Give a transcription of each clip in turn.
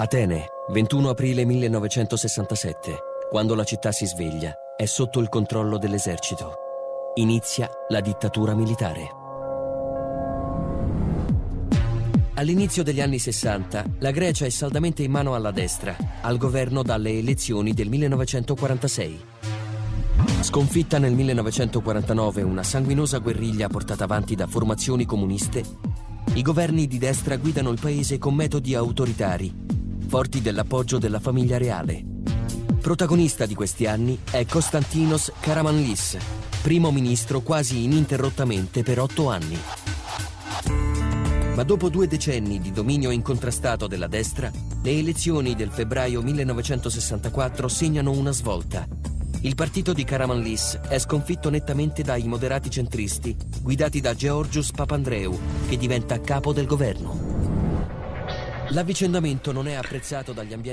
Atene, 21 aprile 1967. Quando la città si sveglia, è sotto il controllo dell'esercito. Inizia la dittatura militare. All'inizio degli anni 60, la Grecia è saldamente in mano alla destra, al governo dalle elezioni del 1946. Sconfitta nel 1949 una sanguinosa guerriglia portata avanti da formazioni comuniste, i governi di destra guidano il paese con metodi autoritari forti dell'appoggio della famiglia reale. Protagonista di questi anni è Konstantinos Karamanlis, primo ministro quasi ininterrottamente per otto anni. Ma dopo due decenni di dominio incontrastato della destra, le elezioni del febbraio 1964 segnano una svolta. Il partito di Karamanlis è sconfitto nettamente dai moderati centristi, guidati da Georgios Papandreou, che diventa capo del governo.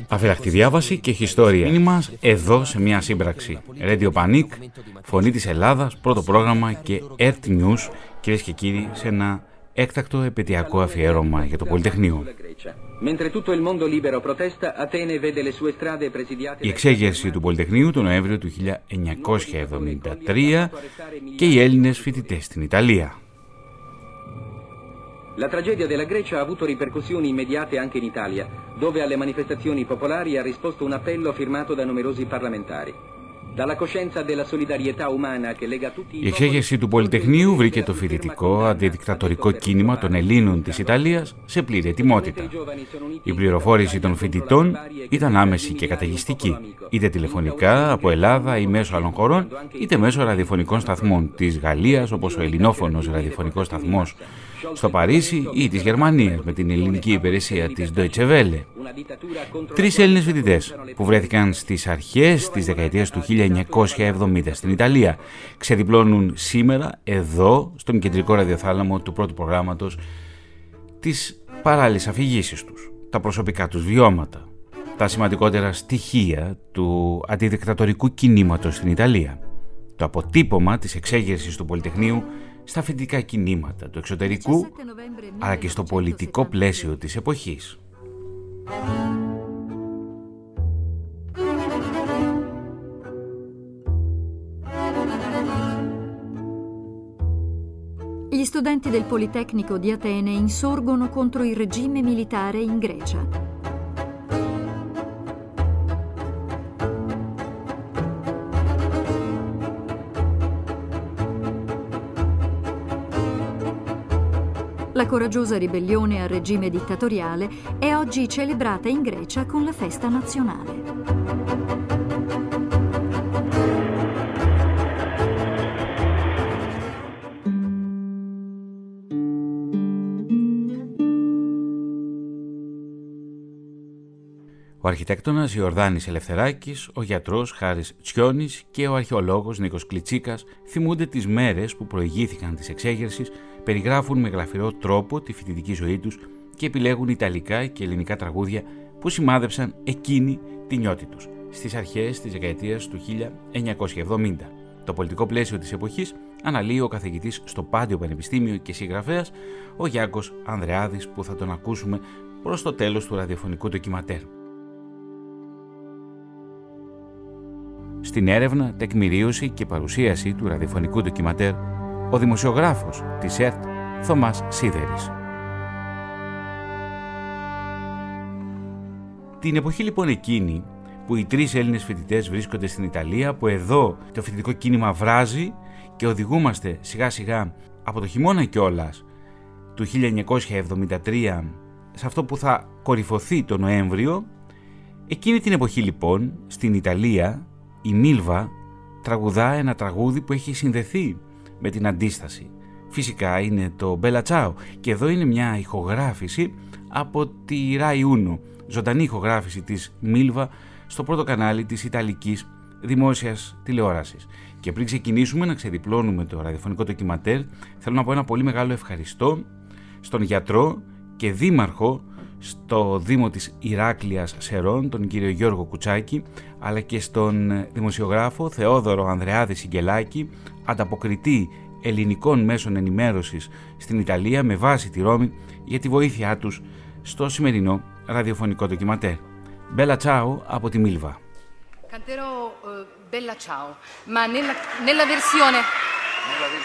Αφιλακτή διάβαση και έχει ιστορία. Είναι μα εδώ σε μια σύμπραξη. Radio Panic, Φωνή τη Ελλάδα, πρώτο πρόγραμμα και Earth News, κυρίε και κύριοι, σε ένα έκτακτο επαιτειακό αφιέρωμα για το Πολυτεχνείο. Η εξέγερση του Πολυτεχνείου το Νοέμβριο του 1973 και οι Έλληνες φοιτητές στην Ιταλία. La tragedia della Grecia ha avuto ripercussioni immediate anche in Italia, dove alle manifestazioni popolari ha risposto un appello firmato da numerosi parlamentari. Η εξέγερση του Πολυτεχνείου βρήκε το φοιτητικό αντιδικτατορικό κίνημα των Ελλήνων της Ιταλίας σε πλήρη ετοιμότητα. Η πληροφόρηση των φοιτητών ήταν άμεση και καταιγιστική, είτε τηλεφωνικά από Ελλάδα ή μέσω άλλων χωρών, είτε μέσω ραδιοφωνικών σταθμών της Γαλλίας, όπως ο ελληνόφωνος ραδιοφωνικός σταθμός στο Παρίσι ή της Γερμανίας με την ελληνική υπηρεσία της Deutsche Welle. Τρεις Έλληνες φοιτητές που βρέθηκαν στις αρχές της δεκαετίας του 1970 στην Ιταλία ξεδιπλώνουν σήμερα εδώ στον κεντρικό ραδιοθάλαμο του πρώτου προγράμματος τις παράλληλες αφηγήσεις τους, τα προσωπικά τους βιώματα, τα σημαντικότερα στοιχεία του αντιδικτατορικού κινήματος στην Ιταλία, το αποτύπωμα της εξέγερσης του Πολυτεχνείου στα φοιτητικά κινήματα του εξωτερικού αλλά και στο πολιτικό πλαίσιο της εποχής. Gli studenti del Politecnico di Atene insorgono contro il regime militare in Grecia. La coraggiosa ribellione al regime dittatoriale è oggi celebrata in Grecia con la festa nazionale. Ο αρχιτέκτονας Ιορδάνης Ελευθεράκης, ο γιατρός Χάρης Τσιόνης και ο αρχαιολόγος Νίκος Κλιτσίκας θυμούνται τις μέρες που προηγήθηκαν της εξέγερσης, περιγράφουν με γλαφυρό τρόπο τη φοιτητική ζωή τους και επιλέγουν ιταλικά και ελληνικά τραγούδια που σημάδεψαν εκείνη τη νιώτη τους στις αρχές της δεκαετίας του 1970. Το πολιτικό πλαίσιο της εποχής αναλύει ο καθηγητής στο Πάντιο Πανεπιστήμιο και συγγραφέας ο Γιάκος Ανδρεάδης που θα τον ακούσουμε προς το τέλος του ραδιοφωνικού ντοκιματέρ. Στην έρευνα, τεκμηρίωση και παρουσίαση του ραδιοφωνικού ντοκιματέρ, ο δημοσιογράφος της ΕΡΤ, Θωμάς Σίδερης. Την εποχή λοιπόν εκείνη που οι τρεις Έλληνες φοιτητές βρίσκονται στην Ιταλία, που εδώ το φοιτητικό κίνημα βράζει και οδηγούμαστε σιγά σιγά από το χειμώνα κιόλας του 1973 σε αυτό που θα κορυφωθεί το Νοέμβριο, εκείνη την εποχή λοιπόν στην Ιταλία η Μίλβα τραγουδά ένα τραγούδι που έχει συνδεθεί με την αντίσταση. Φυσικά είναι το Μπέλα Τσάο και εδώ είναι μια ηχογράφηση από τη Rai Uno, ζωντανή ηχογράφηση της Μίλβα στο πρώτο κανάλι της Ιταλικής δημόσιας τηλεόρασης. Και πριν ξεκινήσουμε να ξεδιπλώνουμε το ραδιοφωνικό ντοκιματέρ, θέλω να πω ένα πολύ μεγάλο ευχαριστώ στον γιατρό και δήμαρχο στο Δήμο της Ηράκλειας Σερών, τον κύριο Γιώργο Κουτσάκη, αλλά και στον δημοσιογράφο Θεόδωρο Ανδρεάδη Σιγκελάκη, ανταποκριτή ελληνικών μέσων ενημέρωσης στην Ιταλία με βάση τη Ρώμη για τη βοήθειά τους στο σημερινό ραδιοφωνικό ντοκιματέρ. Μπέλα Τσάου από τη Μίλβα. Canterò eh, Bella Ciao, ma nella, nella versione,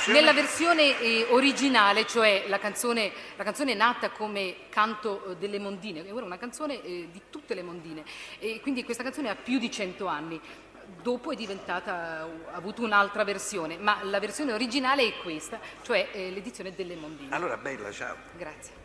nella versione eh, originale, cioè la canzone, la canzone nata come canto eh, delle mondine, è una canzone eh, di tutte le mondine, e quindi questa canzone ha più di cento anni. Dopo è diventata, ha avuto un'altra versione, ma la versione originale è questa, cioè eh, l'edizione delle mondine. Allora, bella, ciao. Grazie.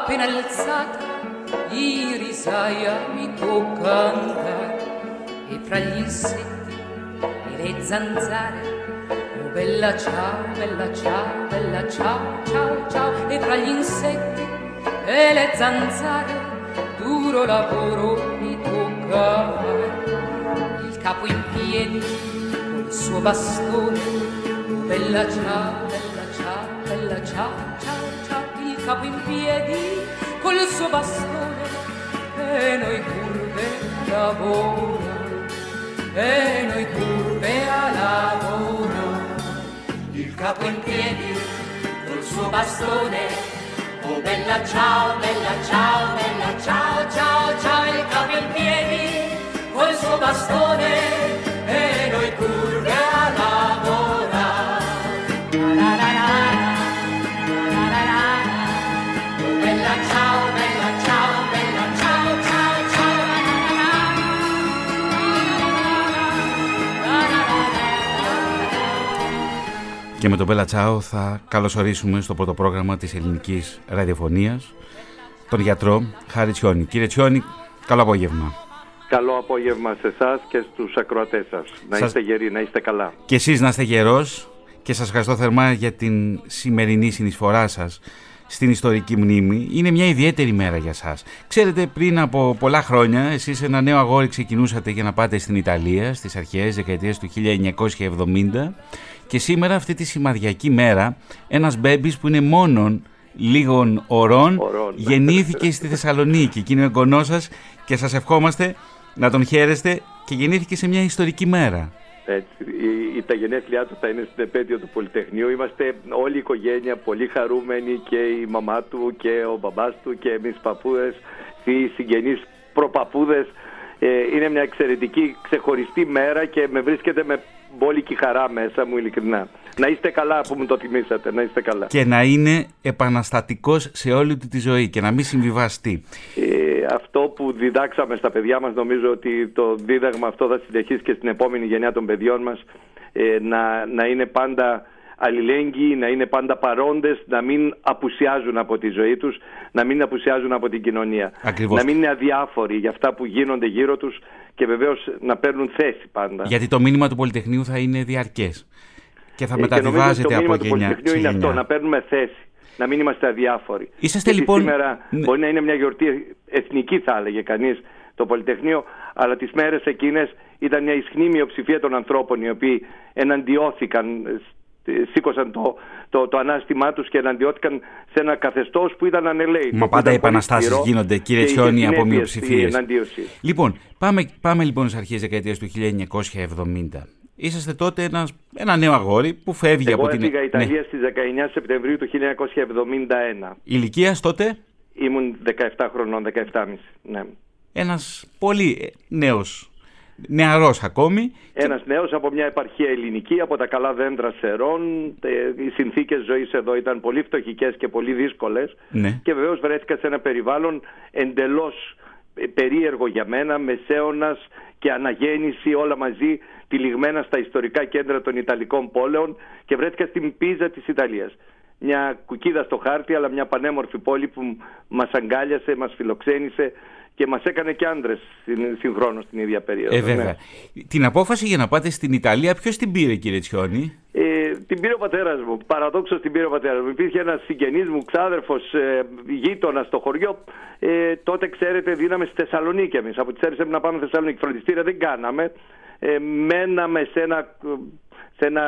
Appena alzata, irisaia mi tocca andare. E fra gli insetti e le zanzare, oh bella ciao, bella ciao, bella ciao, ciao, ciao, e fra gli insetti e le zanzare, duro lavoro mi tocca fare. Il capo in piedi col suo bastone. Oh, bella ciao, bella ciao, bella ciao, ciao, capo in piedi col suo bastone. E noi curve a lavoro, e noi curve a lavoro. Il capo in piedi col suo bastone. Oh bella ciao, bella ciao, bella ciao, ciao, ciao, il capo in piedi col suo bastone Και με τον Μπέλα Τσάο θα καλωσορίσουμε στο πρώτο πρόγραμμα της ελληνικής ραδιοφωνίας τον γιατρό Χάρη Τσιόνι. Κύριε Τσιόνι, καλό απόγευμα. Καλό απόγευμα σε εσάς και στους ακροατές σας. Να Σας- είστε γεροί, να είστε καλά. Και εσείς να είστε γερός και σας ευχαριστώ θερμά για την σημερινή συνεισφορά σας στην ιστορική μνήμη. Είναι μια ιδιαίτερη μέρα για σας. Ξέρετε, πριν από πολλά χρόνια, εσείς ένα νέο αγόρι ξεκινούσατε για να πάτε στην Ιταλία στις αρχές δεκαετίας του 1970 και σήμερα αυτή τη σημαδιακή μέρα ένας μπέμπης που είναι μόνον λίγων ωρών, Ωρών. γεννήθηκε στη Θεσσαλονίκη και είναι ο εγγονός σας και σας ευχόμαστε να τον χαίρεστε και γεννήθηκε σε μια ιστορική μέρα. Έτσι, η, η, τα γενέθλιά του θα είναι στην επέτειο του Πολυτεχνείου. Είμαστε όλη η οικογένεια πολύ χαρούμενοι και η μαμά του και ο μπαμπάς του και εμείς παππούδες, οι συγγενείς προπαππούδες. Ε, είναι μια εξαιρετική ξεχωριστή μέρα και με βρίσκεται με μπόλικη χαρά μέσα μου ειλικρινά. Να είστε καλά που μου το θυμήσατε, να είστε καλά. και να είναι επαναστατικός σε όλη του τη ζωή και να μην συμβιβαστεί. Ε, αυτό που διδάξαμε στα παιδιά μας νομίζω ότι το δίδαγμα αυτό θα συνεχίσει και στην επόμενη γενιά των παιδιών μας ε, να, να είναι πάντα αλληλέγγυοι, να είναι πάντα παρόντες, να μην απουσιάζουν από τη ζωή τους, να μην απουσιάζουν από την κοινωνία. Ακριβώς. Να μην είναι αδιάφοροι για αυτά που γίνονται γύρω τους και βεβαίως να παίρνουν θέση πάντα. Γιατί το μήνυμα του Πολυτεχνείου θα είναι διαρκές και θα Ε, και νομίζω ότι μεταβιβάζεται το από μήνυμα του γενιά Πολυτεχνείου σε είναι γενιά. αυτό, να παίρνουμε θέση, να μην είμαστε αδιάφοροι. Είσαστε, Γιατί λοιπόν- Σήμερα Ναι. μπορεί να είναι μια γιορτή εθνική, θα έλεγε κανείς το Πολυτεχνείο, αλλά τις μέρες εκείνες ήταν μια ισχνή μειοψηφία των ανθρώπων οι οποίοι εναντιώθηκαν, ε, σήκωσαν το, το, το ανάστημά τους και εναντιώθηκαν σε ένα καθεστώς που ήταν ανελαίητο. Μα που πάντα οι ήταν πολύ επαναστάσεις σκληρό γίνονται, κύριε και είχε Τσιόνι, από συνέπειες μειοψηφίες. η εναντίωση. Λοιπόν, πάμε, πάμε λοιπόν στις αρχές δεκαετίας του 1970. Είσαστε τότε ένας, ένα νέο αγόρι που φεύγει Εγώ από την... έφυγα Ιταλία Ναι. στις 19 Σεπτεμβρίου του 1971. Ηλικίας τότε; Ήμουν 17 χρονών, 17,5. Ναι. ένας πολύ ε, νέος, νεαρός ακόμη. Ένας νέος από μια επαρχία ελληνική, από τα καλά δέντρα Σερών. Ε, Οι συνθήκες ζωής εδώ ήταν πολύ φτωχικές και πολύ δύσκολες. Ναι. Και βεβαίως βρέθηκα σε ένα περιβάλλον εντελώς ε, περίεργο για μένα, μεσαίωνας και αναγέννηση όλα μαζί, τυλιγμένα στα ιστορικά κέντρα των Ιταλικών πόλεων και βρέθηκα στην Πίζα της Ιταλίας. Μια κουκίδα στο χάρτη, αλλά μια πανέμορφη πόλη που μας αγκάλιασε, μας φιλοξένησε και μας έκανε και άντρες συν- συγχρόνως την ίδια περίοδο. Ε, ναι. βέβαια. Την απόφαση για να πάτε στην Ιταλία ποιος την πήρε κύριε Τσιόνι; Ε, Την πήρε ο πατέρας μου. Παραδόξως την πήρε ο πατέρας μου. Υπήρχε ένας συγγενής μου, ξάδερφος, ε, γείτονα στο χωριό. Ε, τότε, ξέρετε, δίναμε στη Θεσσαλονίκη εμείς. Από τις αίρε να πάμε στη Θεσσαλονίκη. Φροντιστήρια δεν κάναμε. Ε, μέναμε σε ένα, σε ένα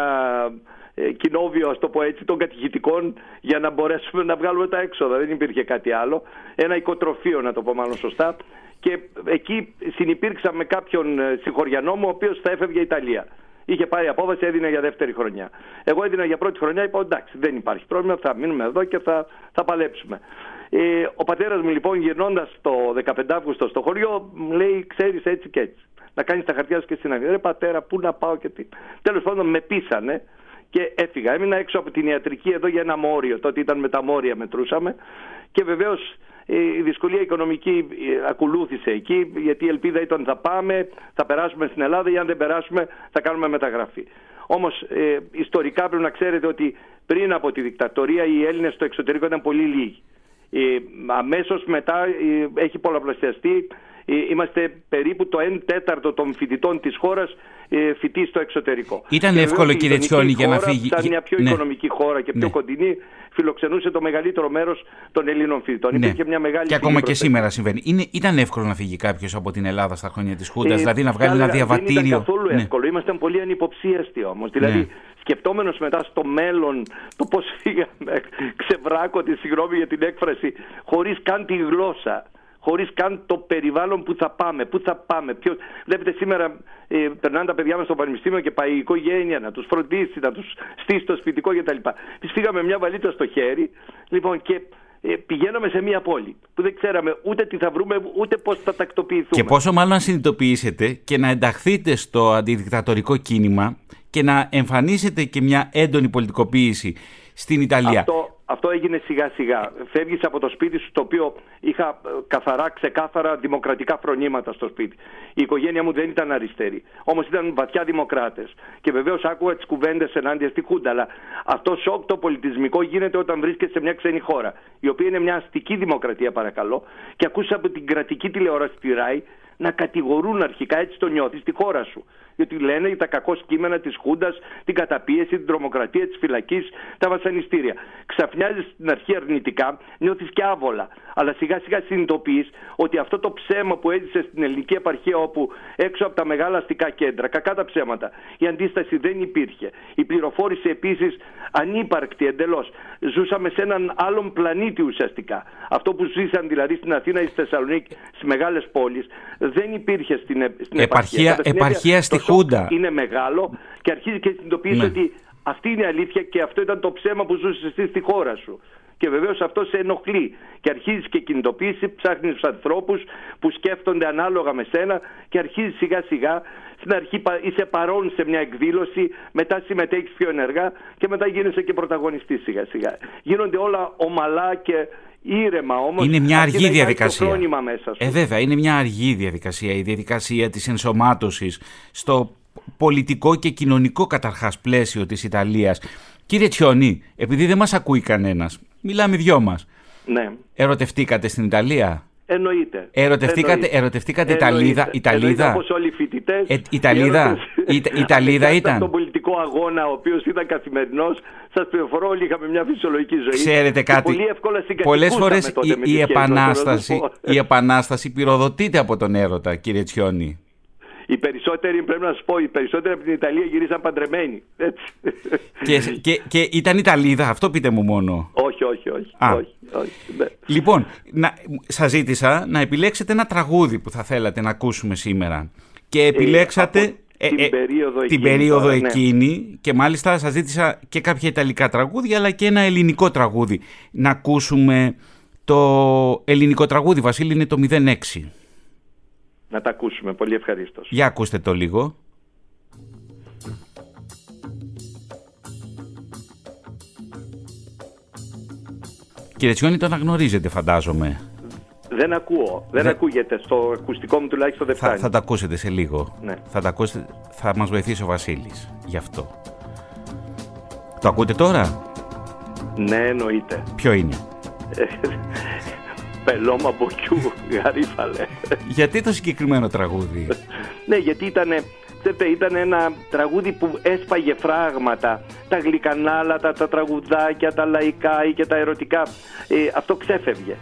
ε, κοινόβιο, ας το πω έτσι, των κατηχητικών για να μπορέσουμε να βγάλουμε τα έξοδα. Δεν υπήρχε κάτι άλλο. Ένα οικοτροφείο, να το πω μάλλον σωστά. Και εκεί συνυπήρξα με κάποιον ε, συγχωριανό μου, ο οποίος θα έφευγε Ιταλία. Είχε πάρει απόφαση, έδινε για δεύτερη χρονιά. Εγώ έδινα για πρώτη χρονιά, είπα εντάξει, δεν υπάρχει πρόβλημα, θα μείνουμε εδώ και θα, θα παλέψουμε. Ε, ο πατέρας μου λοιπόν γυρνώντας το 15 Αύγουστο στο χωριό, μου λέει: Ξέρεις έτσι και έτσι. Να κάνεις τα χαρτιά σου και στην Αγγλία. Ρε πατέρα, πού να πάω και τι. Τέλος πάντων με πείσανε και έφυγα. Έμεινα έξω από την ιατρική εδώ για ένα μόριο. Τότε ήταν με τα μόρια μετρούσαμε. Και βεβαίως ε, η δυσκολία οικονομική ε, ακολούθησε εκεί, γιατί η ελπίδα ήταν θα πάμε, θα περάσουμε στην Ελλάδα ή αν δεν περάσουμε θα κάνουμε μεταγραφή. Όμως ε, ιστορικά πρέπει να ξέρετε ότι πριν από τη δικτατορία οι Έλληνες στο εξωτερικό ήταν πολύ λίγοι. Ε, αμέσως μετά ε, έχει πολλαπλασιαστεί ε, είμαστε περίπου το 1 τέταρτο των φοιτητών της χώρας ε, φοιτείς στο εξωτερικό. Ήταν εύκολο κύριε Τσιόνι για να φύγει. Ήταν μια πιο ναι. οικονομική χώρα και πιο ναι. κοντινή φιλοξενούσε το μεγαλύτερο μέρος των Ελλήνων φοιτητών. Ναι. Υπήρχε μια μεγάλη και ακόμα και σήμερα συμβαίνει. Είναι, ήταν εύκολο να φύγει κάποιος από την Ελλάδα στα χρόνια της Χούντας, ε, δηλαδή να βγάλει ένα διαβατήριο. Δεν ήταν καθόλου ναι. εύκολο. Ήμασταν πολύ ανυποψίαστοι όμως. Δηλαδή ναι. σκεπτόμενος μετά στο μέλλον το πώς φύγαμε ξεβράκωτη, συγγνώμη για την έκφραση, χωρίς καν τη γλώσσα χωρίς καν το περιβάλλον που θα πάμε. Πού θα πάμε. Ποιος... Βλέπετε σήμερα ε, περνάνε τα παιδιά μας στο πανεπιστήμιο και πάει η οικογένεια να τους φροντίσει, να τους στήσει το σπιτικό κτλ. Της φύγαμε μια βαλίτσα στο χέρι λοιπόν, και ε, πηγαίναμε σε μια πόλη που δεν ξέραμε ούτε τι θα βρούμε ούτε πώς θα τακτοποιηθούμε. Και πόσο μάλλον να συνειδητοποιήσετε και να ενταχθείτε στο αντιδικτατορικό κίνημα και να εμφανίσετε και μια έντονη πολιτικοποίηση στην Ιταλία. Αυτό, αυτό έγινε σιγά σιγά. Φεύγεις από το σπίτι σου, το οποίο είχα ε, καθαρά, ξεκάθαρα δημοκρατικά φρονήματα στο σπίτι. Η οικογένεια μου δεν ήταν αριστερή. Όμως ήταν βαθιά δημοκράτες. Και βεβαίως άκουγα τις κουβέντες ενάντια στη Χούντα. Αλλά αυτό σοκ το πολιτισμικό γίνεται όταν βρίσκεσαι σε μια ξένη χώρα, η οποία είναι μια αστική δημοκρατία, παρακαλώ, και ακούσα από την κρατική τηλεόραση τη ΡΑΗ να κατηγορούν αρχικά, έτσι το νιώθει, τη χώρα σου γιατί λένε για τα κακό κείμενα της Χούντας, την καταπίεση, την τρομοκρατία της φυλακής, τα βασανιστήρια. Ξαφνιάζεις στην αρχή αρνητικά, νιώθεις και άβολα. Αλλά σιγά σιγά συνειδητοποιείς ότι αυτό το ψέμα που έζησε στην ελληνική επαρχία, όπου έξω από τα μεγάλα αστικά κέντρα, κακά τα ψέματα, η αντίσταση δεν υπήρχε. Η πληροφόρηση επίσης ανύπαρκτη εντελώς. Ζούσαμε σε έναν άλλον πλανήτη ουσιαστικά. Αυτό που ζήσαν δηλαδή στην Αθήνα ή στη Θεσσαλονίκη, στις μεγάλες πόλεις, δεν υπήρχε στην, στην επαρχία. Επαρχία στη Χούντα. Είναι μεγάλο και αρχίζει και συνειδητοποιείς ναι. ότι αυτή είναι η αλήθεια και αυτό ήταν το ψέμα που ζούσε εσύ στη χώρα σου. Και βεβαίως αυτό σε ενοχλεί. Και αρχίζεις και κινητοποίηση, ψάχνεις τους ανθρώπους που σκέφτονται ανάλογα με σένα και αρχίζεις σιγά σιγά. Στην αρχή είσαι παρόν σε μια εκδήλωση, μετά συμμετέχεις πιο ενεργά και μετά γίνεσαι και πρωταγωνιστής σιγά σιγά. Γίνονται όλα ομαλά και ήρεμα όμως. Είναι μια αργή διαδικασία. Μέσα Ε, βέβαια, είναι μια αργή διαδικασία. Η διαδικασία της ενσωμάτωσης στο πολιτικό και κοινωνικό καταρχάς πλαίσιο της Ιταλίας. Κύριε Τσιόνι, επειδή δεν μας ακούει κανένας, μιλάμε δυο μας. Ναι. Ερωτευτήκατε στην Ιταλία; Εννοείται. Ερωτευτήκατε, Εννοείται. ερωτευτήκατε Ιταλίδα. Ιταλίδα; Όπως όλοι οι φοιτητές. Ε, Ιταλίδα. Ιταλίδα ήταν. Στον πολιτικό αγώνα, ο οποίος ήταν καθημερινός, σας πληροφορώ, όλοι είχαμε μια φυσιολογική ζωή. Ξέρετε κάτι. Πολύ εύκολα Πολλές φορές η, η, επανάσταση, η επανάσταση πυροδοτείται από τον έρωτα, κύριε Τσιόνι. Οι περισσότεροι, πρέπει να σα πω, οι περισσότεροι από την Ιταλία γυρίσαν παντρεμένοι. Έτσι. Και, και, και ήταν Ιταλίδα, αυτό πείτε μου μόνο. Όχι, όχι, όχι. όχι, όχι ναι. Λοιπόν, να, σας ζήτησα να επιλέξετε ένα τραγούδι που θα θέλατε να ακούσουμε σήμερα. Και ε, επιλέξατε... Ε, την περίοδο, την εκείνη, περίοδο ναι. εκείνη και μάλιστα σας ζήτησα και κάποια ιταλικά τραγούδια αλλά και ένα ελληνικό τραγούδι. Να ακούσουμε το ελληνικό τραγούδι, Βασίλη, είναι το 06 να τα ακούσουμε. Πολύ ευχαρίστως. Για ακούστε το λίγο. Κύριε Τσιόνι, το αναγνωρίζετε φαντάζομαι. Δεν ακούω. Δεν, ακούγεται. Στο ακουστικό μου τουλάχιστον δεν φτάνει. Θα, θα το ακούσετε σε λίγο. Ναι. Θα, τα ακούσετε, θα μας βοηθήσει ο Βασίλης γι' αυτό. Το ακούτε τώρα; Ναι, εννοείται. Ποιο είναι; Πελώμα Μποκιού, γαρίφαλε. Γιατί το συγκεκριμένο τραγούδι; ναι, γιατί ήταν Ξέρετε, ήταν ένα τραγούδι που έσπαγε φράγματα. Τα γλυκανάλατα, τα τραγουδάκια, τα λαϊκά ή και τα ερωτικά. Ε, αυτό ξέφευγε.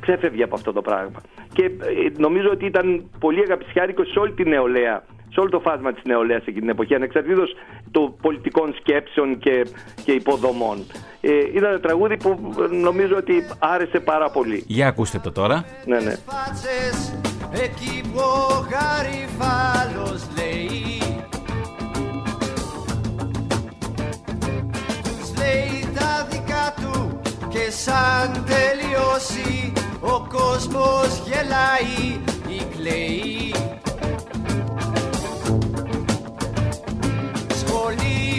Ξέφευγε από αυτό το πράγμα. Και ε, νομίζω ότι ήταν πολύ αγαπησιάρικο σε όλη τη νεολαία σε όλο το φάσμα της νεολαίας εκείνη την εποχή, ανεξαρτήτως των πολιτικών σκέψεων και, και υποδομών. Ε, ήταν ένα τραγούδι που νομίζω ότι άρεσε πάρα πολύ. Για ακούστε το τώρα. Ναι, ναι. Εκεί που ο Γαριφάλος λέει Τους λέει τα δικά του και σαν τελειώσει ο κόσμος γελάει ή κλαίει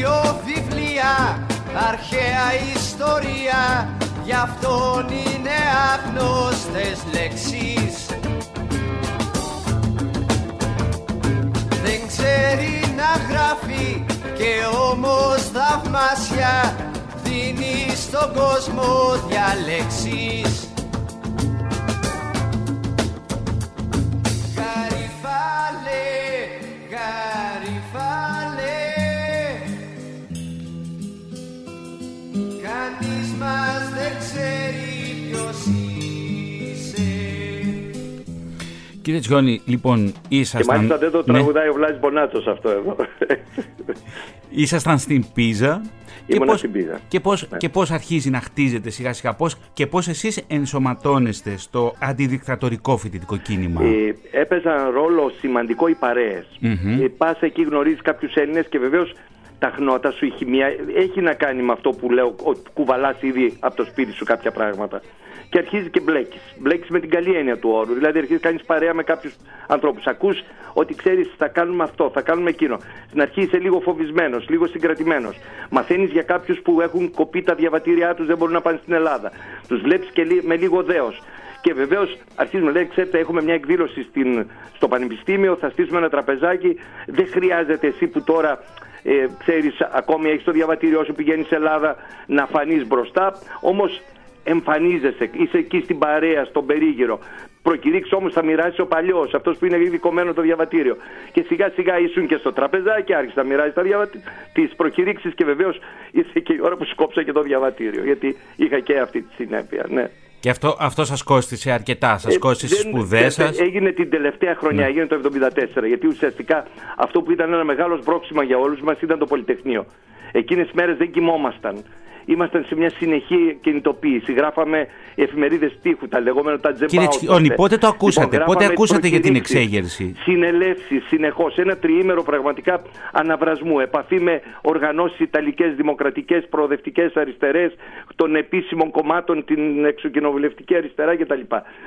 Σχολείο, βιβλία, αρχαία ιστορία. Γι' αυτόν είναι άγνωστες λέξεις. Δεν ξέρει να γράφει και όμως θαυμάσια δίνει στον κόσμο διαλέξεις Κύριε Τσιόνι, λοιπόν, Και ήσασταν. μάλιστα δεν το Ναι. τραγουδάει ο Βλάζης Μπονάτσος αυτό εδώ. Ήσασταν στην Πίζα. Ήμουνα πώς, στην Πίζα. Και πώς, και πώς αρχίζει να χτίζεται σιγά σιγά πώς, και πώς εσείς ενσωματώνεστε στο αντιδικτατορικό φοιτητικό κίνημα; Ε, έπαιζαν ρόλο σημαντικό οι παρέες. Μμμ. Ε, πας εκεί γνωρίζεις κάποιους Έλληνες και βεβαίως τα χνότα σου, η χημεία έχει να κάνει με αυτό που λέω ότι κουβαλάς ήδη από το σπίτι σου κάποια πράγματα. Και αρχίζει και μπλέκεις. Μπλέκεις με την καλή έννοια του όρου. Δηλαδή αρχίζει κάνεις παρέα με κάποιους ανθρώπους. Ακούς ότι ξέρεις θα κάνουμε αυτό, θα κάνουμε εκείνο. Στην αρχή είσαι λίγο φοβισμένος, λίγο συγκρατημένος. Μαθαίνεις για κάποιους που έχουν κοπεί τα διαβατήριά τους, δεν μπορούν να πάνε στην Ελλάδα. Τους βλέπεις και λι- με λίγο δέος. Και βεβαίως αρχίζουμε, λέει, ξέρετε, έχουμε μια εκδήλωση στην, στο Πανεπιστήμιο, θα στήσουμε ένα τραπεζάκι. Δεν χρειάζεται εσύ που τώρα ε, ξέρεις, ακόμη έχεις το διαβατήριό σου, πηγαίνεις σε Ελλάδα να φανείς μπροστά. Όμως εμφανίζεσαι, είσαι εκεί στην παρέα, στον περίγυρο. Προκηρύξεις όμως θα μοιράσει ο παλιός, αυτός που είναι ήδη κομμένο το διαβατήριο. Και σιγά σιγά ήσουν και στο τραπεζάκι, άρχισε να μοιράζει διαβατη... τις προκηρύξεις και βεβαίως ήρθε και η ώρα που σκόψα και το διαβατήριο. Γιατί είχα και αυτή τη συνέπεια. Ναι. Και αυτό, αυτό σας κόστησε αρκετά, σας Ε, κόστησε στις δεν- σπουδές δεν- σας; Ναι. Έγινε την τελευταία χρονιά, έγινε το 1974. Γιατί ουσιαστικά αυτό που ήταν ένα μεγάλο σπρώξιμα για όλους μας ήταν το Πολυτεχνείο. Εκείνες τι μέρες δεν κοιμόμασταν. Ήμασταν σε μια συνεχή κινητοποίηση. Γράφαμε εφημερίδες τείχου, τα λεγόμενα τα τζεμπάου. Κύριε Τσιόνι, πότε το ακούσατε, γράφαμε πότε ακούσατε για την προκηρύξεις, εξέγερση; Συνελεύσεις συνεχώς. Ένα τριήμερο πραγματικά αναβρασμού. Επαφή με οργανώσεις Ιταλικές, Δημοκρατικές, Προοδευτικές, Αριστερές, των επίσημων κομμάτων, την εξοκοινοβουλευτική αριστερά κτλ.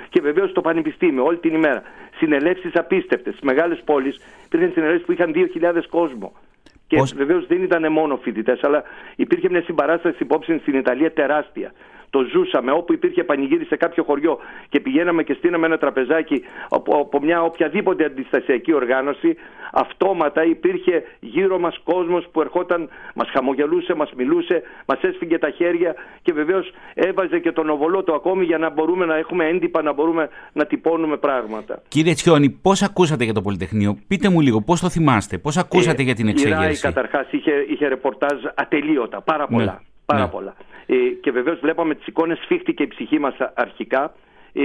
Και βεβαίως το Πανεπιστήμιο, όλη την ημέρα. Συνελεύσεις απίστευτες. Στι μεγάλες πόλεις υπήρχαν συνελεύσεις που είχαν 2.000 κόσμο. Και Πώς- βεβαίως δεν ήταν μόνο φοιτητές, αλλά υπήρχε μια συμπαράσταση υπόψη στην Ιταλία τεράστια. Το ζούσαμε όπου υπήρχε πανηγύρι σε κάποιο χωριό και πηγαίναμε και στείναμε ένα τραπεζάκι από, από μια οποιαδήποτε αντιστασιακή οργάνωση. Αυτόματα υπήρχε γύρω μας κόσμος που ερχόταν, μας χαμογελούσε, μας μιλούσε, μας έσφυγε τα χέρια και βεβαίως έβαζε και τον οβολό του ακόμη για να μπορούμε να έχουμε έντυπα, να μπορούμε να τυπώνουμε πράγματα. Κύριε Τσιόνι, πώς ακούσατε για το Πολυτεχνείο, πείτε μου λίγο, πώς το θυμάστε, πώς ακούσατε Ε, για την Η ΡΑΗ εξέγερση; καταρχάς είχε, είχε ρεπορτάζ ατελείωτα, πάρα πολλά. Ναι, Πάρα ναι. πολλά. Ε, και βεβαίως βλέπαμε τις εικόνες, σφίχτηκε η ψυχή μας α- αρχικά. Ε,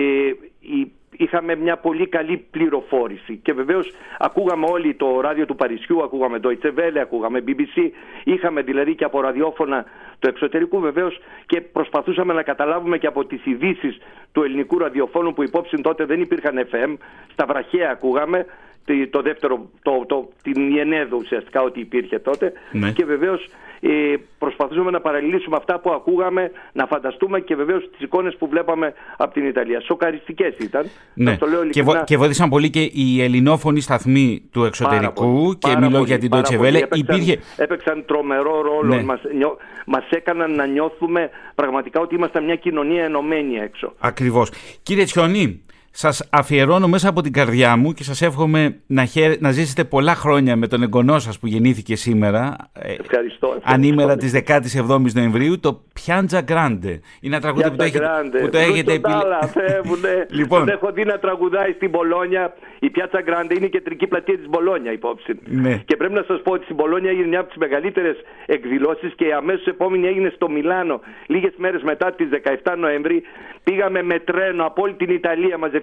η- είχαμε μια πολύ καλή πληροφόρηση και βεβαίως ακούγαμε όλοι το ράδιο του Παρισιού, ακούγαμε το Welle, ακούγαμε BBC, είχαμε δηλαδή και από ραδιόφωνα του εξωτερικού βεβαίως και προσπαθούσαμε να καταλάβουμε και από τις ειδήσει του ελληνικού ραδιοφώνου που υπόψη τότε δεν υπήρχαν FM, στα βραχαία ακούγαμε τη- το δεύτερο, το, το, την Ιενέδο ουσιαστικά ότι υπήρχε τότε Ναι. και βεβαίως ε, προσπαθούσαμε να παραλληλήσουμε αυτά που ακούγαμε, να φανταστούμε και βεβαίως τις εικόνες που βλέπαμε από την Ιταλία. Σοκαριστικές ήταν. Ναι. Σας το λέω και, ειλικρινά. βο- και βοήθησαν πολύ και οι ελληνόφωνοι σταθμοί του εξωτερικού πολύ, και πάρα μιλώ πολύ, για την πάρα Deutsche πολύ. Welle. Έπαιξαν, Υπήρχε, έπαιξαν τρομερό ρόλο. Ναι. Μας, νιώ- μας έκαναν να νιώθουμε πραγματικά ότι ήμασταν μια κοινωνία ενωμένη έξω. Ακριβώς. Κύριε Τσιονί, Σας αφιερώνω μέσα από την καρδιά μου και σας εύχομαι να, χαίρε, να ζήσετε πολλά χρόνια με τον εγγονό σας που γεννήθηκε σήμερα. Ε, ευχαριστώ. ευχαριστώ. Ανήμερα της 17ης Νοεμβρίου, το Πιάντζα Γκράντε. Είναι ένα τραγούδι που το, έχετε, που το έχετε λοιπόν. έχω δει να τραγουδάει στην Μπολόνια. Η Πιάτσα Γκράντε είναι η κεντρική πλατεία της Μπολόνια υπόψη. Ναι. Και πρέπει να σας πω ότι στην Μπολόνια έγινε μια από τις μεγαλύτερες εκδηλώσεις και η αμέσως επόμενη έγινε στο Μιλάνο. Λίγες μέρες μετά τις 17 Νοεμβρίου πήγαμε με τρένο από όλη την Ιταλία μαζευτήκαμε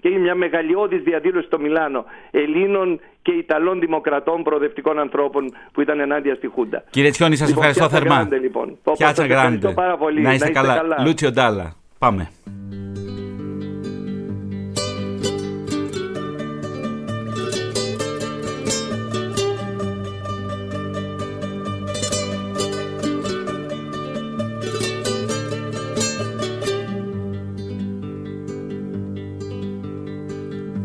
και έγινε μια μεγαλειώδης διαδήλωση στο Μιλάνο Ελλήνων και Ιταλών δημοκρατών προοδευτικών ανθρώπων που ήταν ενάντια στη Χούντα. Κύριε Τσιόνι, σας λοιπόν, ευχαριστώ θερμά. Γκράντε, λοιπόν. Πιάτσα Γκράντε. Πάρα πολύ. Να είστε, καλά. καλά. Λούτσιο Ντάλα. Πάμε.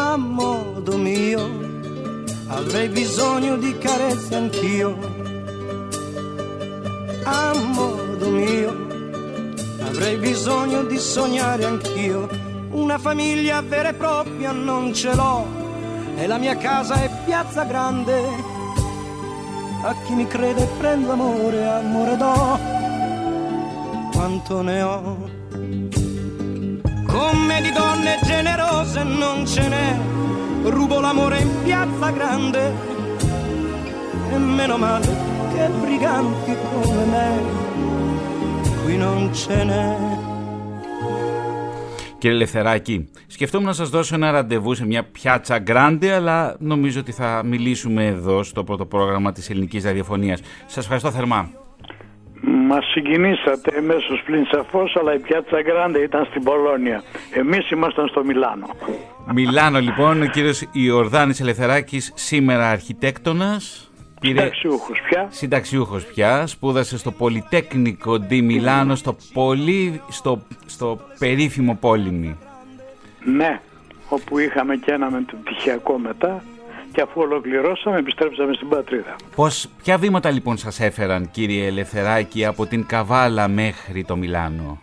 a modo mio, avrei bisogno di carezze anch'io, a modo mio, avrei bisogno di sognare anch'io, una famiglia vera e propria non ce l'ho, e la mia casa è piazza grande, a chi mi crede prendo amore, amore do, quanto ne ho come di donne generose non ce n'è. Rubo l'amore in piazza grande e meno male che briganti come me qui non ce n'è. Κύριε Λευθεράκη, σκεφτόμουν να σας δώσω ένα ραντεβού σε μια πιάτσα γκράντε, αλλά νομίζω ότι θα μιλήσουμε εδώ στο πρώτο πρόγραμμα της ελληνικής ραδιοφωνίας. Σας ευχαριστώ θερμά. Μας συγκινήσατε εμέσω πλην σαφώς, αλλά η πιάτσα Γκράντε ήταν στην Πολώνια. Εμείς ήμασταν στο Μιλάνο. Μιλάνο, λοιπόν, ο κύριος Ιορδάνης Ελευθεράκης, σήμερα αρχιτέκτονας. Συνταξιούχος πια. Συνταξιούχος πια. Σπούδασε στο Πολυτέκνικο Ντι Μιλάνο, στο, πολύ, στο, στο περίφημο Πόλιμη. Ναι, όπου είχαμε και ένα με το πτυχιακό μετά και αφού ολοκληρώσαμε επιστρέψαμε στην πατρίδα. Πώς, ποια βήματα λοιπόν σας έφεραν κύριε Ελευθεράκη από την Καβάλα μέχρι το Μιλάνο;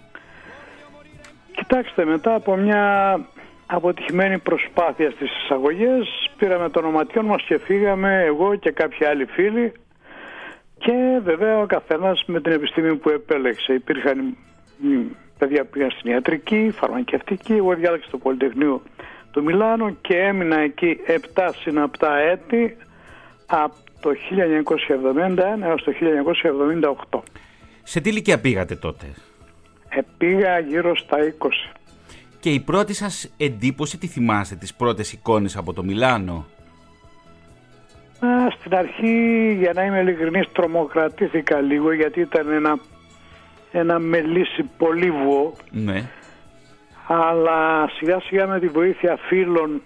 Κοιτάξτε μετά από μια αποτυχημένη προσπάθεια στις εισαγωγές πήραμε το ονοματιόν μας και φύγαμε εγώ και κάποιοι άλλοι φίλοι και βέβαια ο καθένας με την επιστήμη που επέλεξε. Υπήρχαν παιδιά που πήγαν στην ιατρική, φαρμακευτική, εγώ διάλεξα το Πολυτεχνείο του Μιλάνο και έμεινα εκεί 7 συναπτά έτη από το 1971 έως το 1978. Σε τι ηλικία πήγατε τότε; Ε, πήγα γύρω στα 20. Και η πρώτη σας εντύπωση, τι θυμάστε, τις πρώτες εικόνες από το Μιλάνο; Α, στην αρχή, για να είμαι ειλικρινής, τρομοκρατήθηκα λίγο γιατί ήταν ένα, ένα μελίσι πολύβουο. Ναι αλλά σιγά σιγά με τη βοήθεια φίλων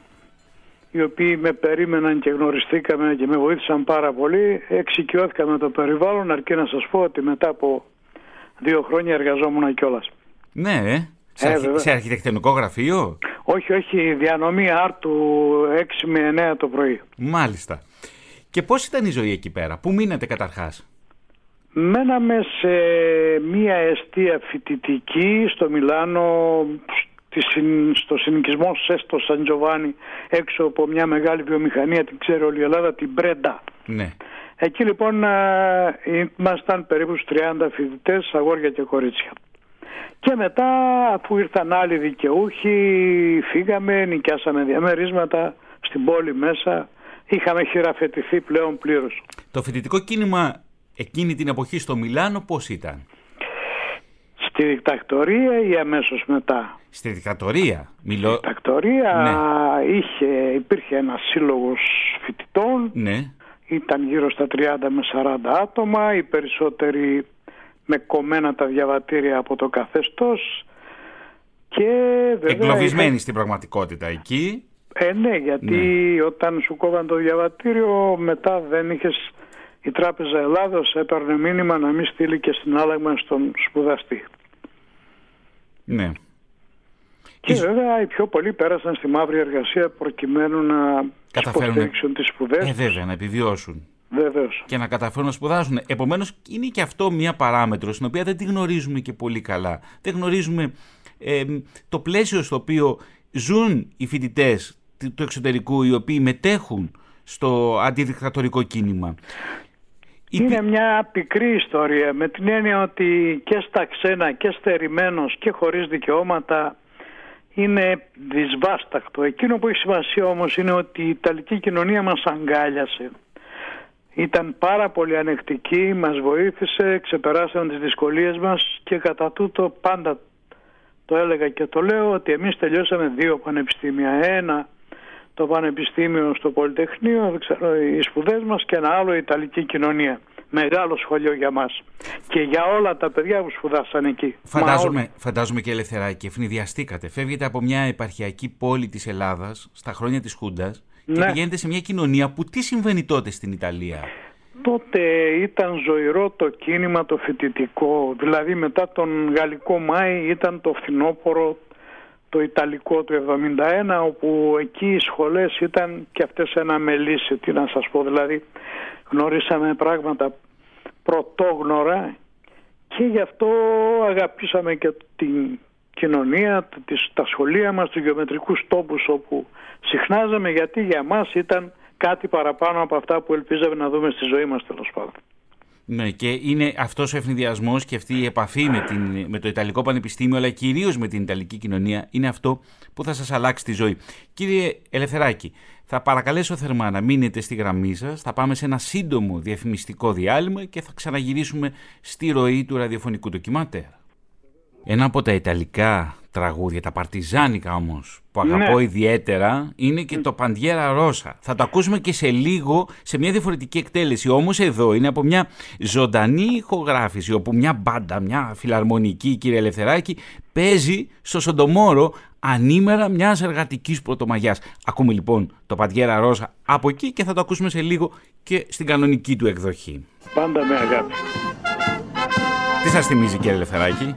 οι οποίοι με περίμεναν και γνωριστήκαμε και με βοήθησαν πάρα πολύ εξοικειώθηκα με το περιβάλλον αρκεί να σας πω ότι μετά από δύο χρόνια εργαζόμουν κιόλας. Ναι, ε. Σε, ε, αρχι... σε αρχιτεκτονικό γραφείο; Όχι, όχι, διανομή άρτου 6 με 9 το πρωί. Μάλιστα. Και πώς ήταν η ζωή εκεί πέρα, πού μείνατε καταρχάς; Μέναμε σε μία αιστεία φοιτητική στο Μιλάνο στο συνοικισμό Σέστο Σαν Τζοβάνι έξω από μια μεγάλη βιομηχανία την ξέρει όλη η Ελλάδα την Μπρέντα ναι. εκεί λοιπόν ήμασταν περίπου 30 φοιτητές, αγόρια και κορίτσια. Και μετά αφού ήρθαν άλλοι δικαιούχοι φύγαμε, νοικιάσαμε διαμερίσματα στην πόλη μέσα είχαμε χειραφετηθεί πλέον πλήρως. Το φοιτητικό κίνημα εκείνη την εποχή στο Μιλάνο πώς ήταν; Στη δικτακτορία ή αμέσως μετά; Στη δικτατορία. Μιλώ... Στη δικτατορία ναι. είχε, υπήρχε ένας σύλλογος φοιτητών. Ναι. Ήταν γύρω στα 30 με 40 άτομα. Οι περισσότεροι με κομμένα τα διαβατήρια από το καθεστώς. Και βέβαια... Εγκλωβισμένοι στην πραγματικότητα εκεί. Ε, ναι, γιατί όταν σου κόβαν το διαβατήριο μετά δεν είχες η Τράπεζα Ελλάδος έπαιρνε μήνυμα να μην στείλει και στην άλλαγμα στον σπουδαστή. Ναι. Και βέβαια οι πιο πολλοί πέρασαν στη μαύρη εργασία προκειμένου να υποστηρίξουν τις σπουδές. Ε, βέβαια, να επιβιώσουν. Βεβαίως. Και να καταφέρουν να σπουδάσουν. Επομένως είναι και αυτό μια παράμετρο στην οποία δεν τη γνωρίζουμε και πολύ καλά. Δεν γνωρίζουμε ε, το πλαίσιο στο οποίο ζουν οι φοιτητές του εξωτερικού οι οποίοι μετέχουν στο αντιδικτατορικό κίνημα. Είναι μια πικρή ιστορία με την έννοια ότι και στα ξένα και στερημένος και χωρίς δικαιώματα είναι δυσβάστακτο. Εκείνο που έχει σημασία όμως είναι ότι η Ιταλική κοινωνία μας αγκάλιασε. Ήταν πάρα πολύ ανεκτική, μας βοήθησε, ξεπεράσαμε τις δυσκολίες μας και κατά τούτο πάντα το έλεγα και το λέω ότι εμείς τελειώσαμε δύο πανεπιστήμια. Ένα το Πανεπιστήμιο στο Πολυτεχνείο, δεν ξέρω, οι σπουδές μας και ένα άλλο η Ιταλική κοινωνία. Μεγάλο σχολείο για μας. Και για όλα τα παιδιά που σπουδάσαν εκεί. Φαντάζομαι, φαντάζομαι και ελευθεράκι, ευνηδιαστήκατε. Φεύγετε από μια επαρχιακή πόλη της Ελλάδας στα χρόνια της Χούντας και ναι. πηγαίνετε σε μια κοινωνία που τι συμβαίνει τότε στην Ιταλία; Τότε ήταν ζωηρό το κίνημα το φοιτητικό, δηλαδή μετά τον Γαλλικό Μάη ήταν το φθινόπωρο το Ιταλικό του 71 όπου εκεί οι σχολές ήταν και αυτές ένα μελίσι, τι να σας πω δηλαδή γνωρίσαμε πράγματα πρωτόγνωρα και γι' αυτό αγαπήσαμε και την κοινωνία, τα σχολεία μας, τους γεωμετρικούς τόπους όπου συχνάζαμε γιατί για μας ήταν κάτι παραπάνω από αυτά που ελπίζαμε να δούμε στη ζωή μας τέλος πάντων. Ναι, και είναι αυτός ο ευνηδιασμός και αυτή η επαφή με, την, με το Ιταλικό Πανεπιστήμιο, αλλά κυρίως με την Ιταλική κοινωνία, είναι αυτό που θα σας αλλάξει τη ζωή. Κύριε Ελευθεράκη, θα παρακαλέσω θερμά να μείνετε στη γραμμή σας. Θα πάμε σε ένα σύντομο διαφημιστικό διάλειμμα και θα ξαναγυρίσουμε στη ροή του ραδιοφωνικού ντοκιμαντέρ. Ένα από τα Ιταλικά τραγούδια, τα παρτιζάνικα όμως, που αγαπώ ναι. ιδιαίτερα, είναι και το Παντιέρα Ρώσα. Θα το ακούσουμε και σε λίγο, σε μια διαφορετική εκτέλεση. Όμως εδώ είναι από μια ζωντανή ηχογράφηση, όπου μια μπάντα, μια φιλαρμονική, κύριε Ελευθεράκη, παίζει στο Σοντομόρο ανήμερα μιας εργατικής πρωτομαγιάς. Ακούμε λοιπόν το Παντιέρα Ρώσα από εκεί και θα το ακούσουμε σε λίγο και στην κανονική του εκδοχή. Πάντα με αγάπη. Τι σας θυμίζει κύριε Ελευθεράκη;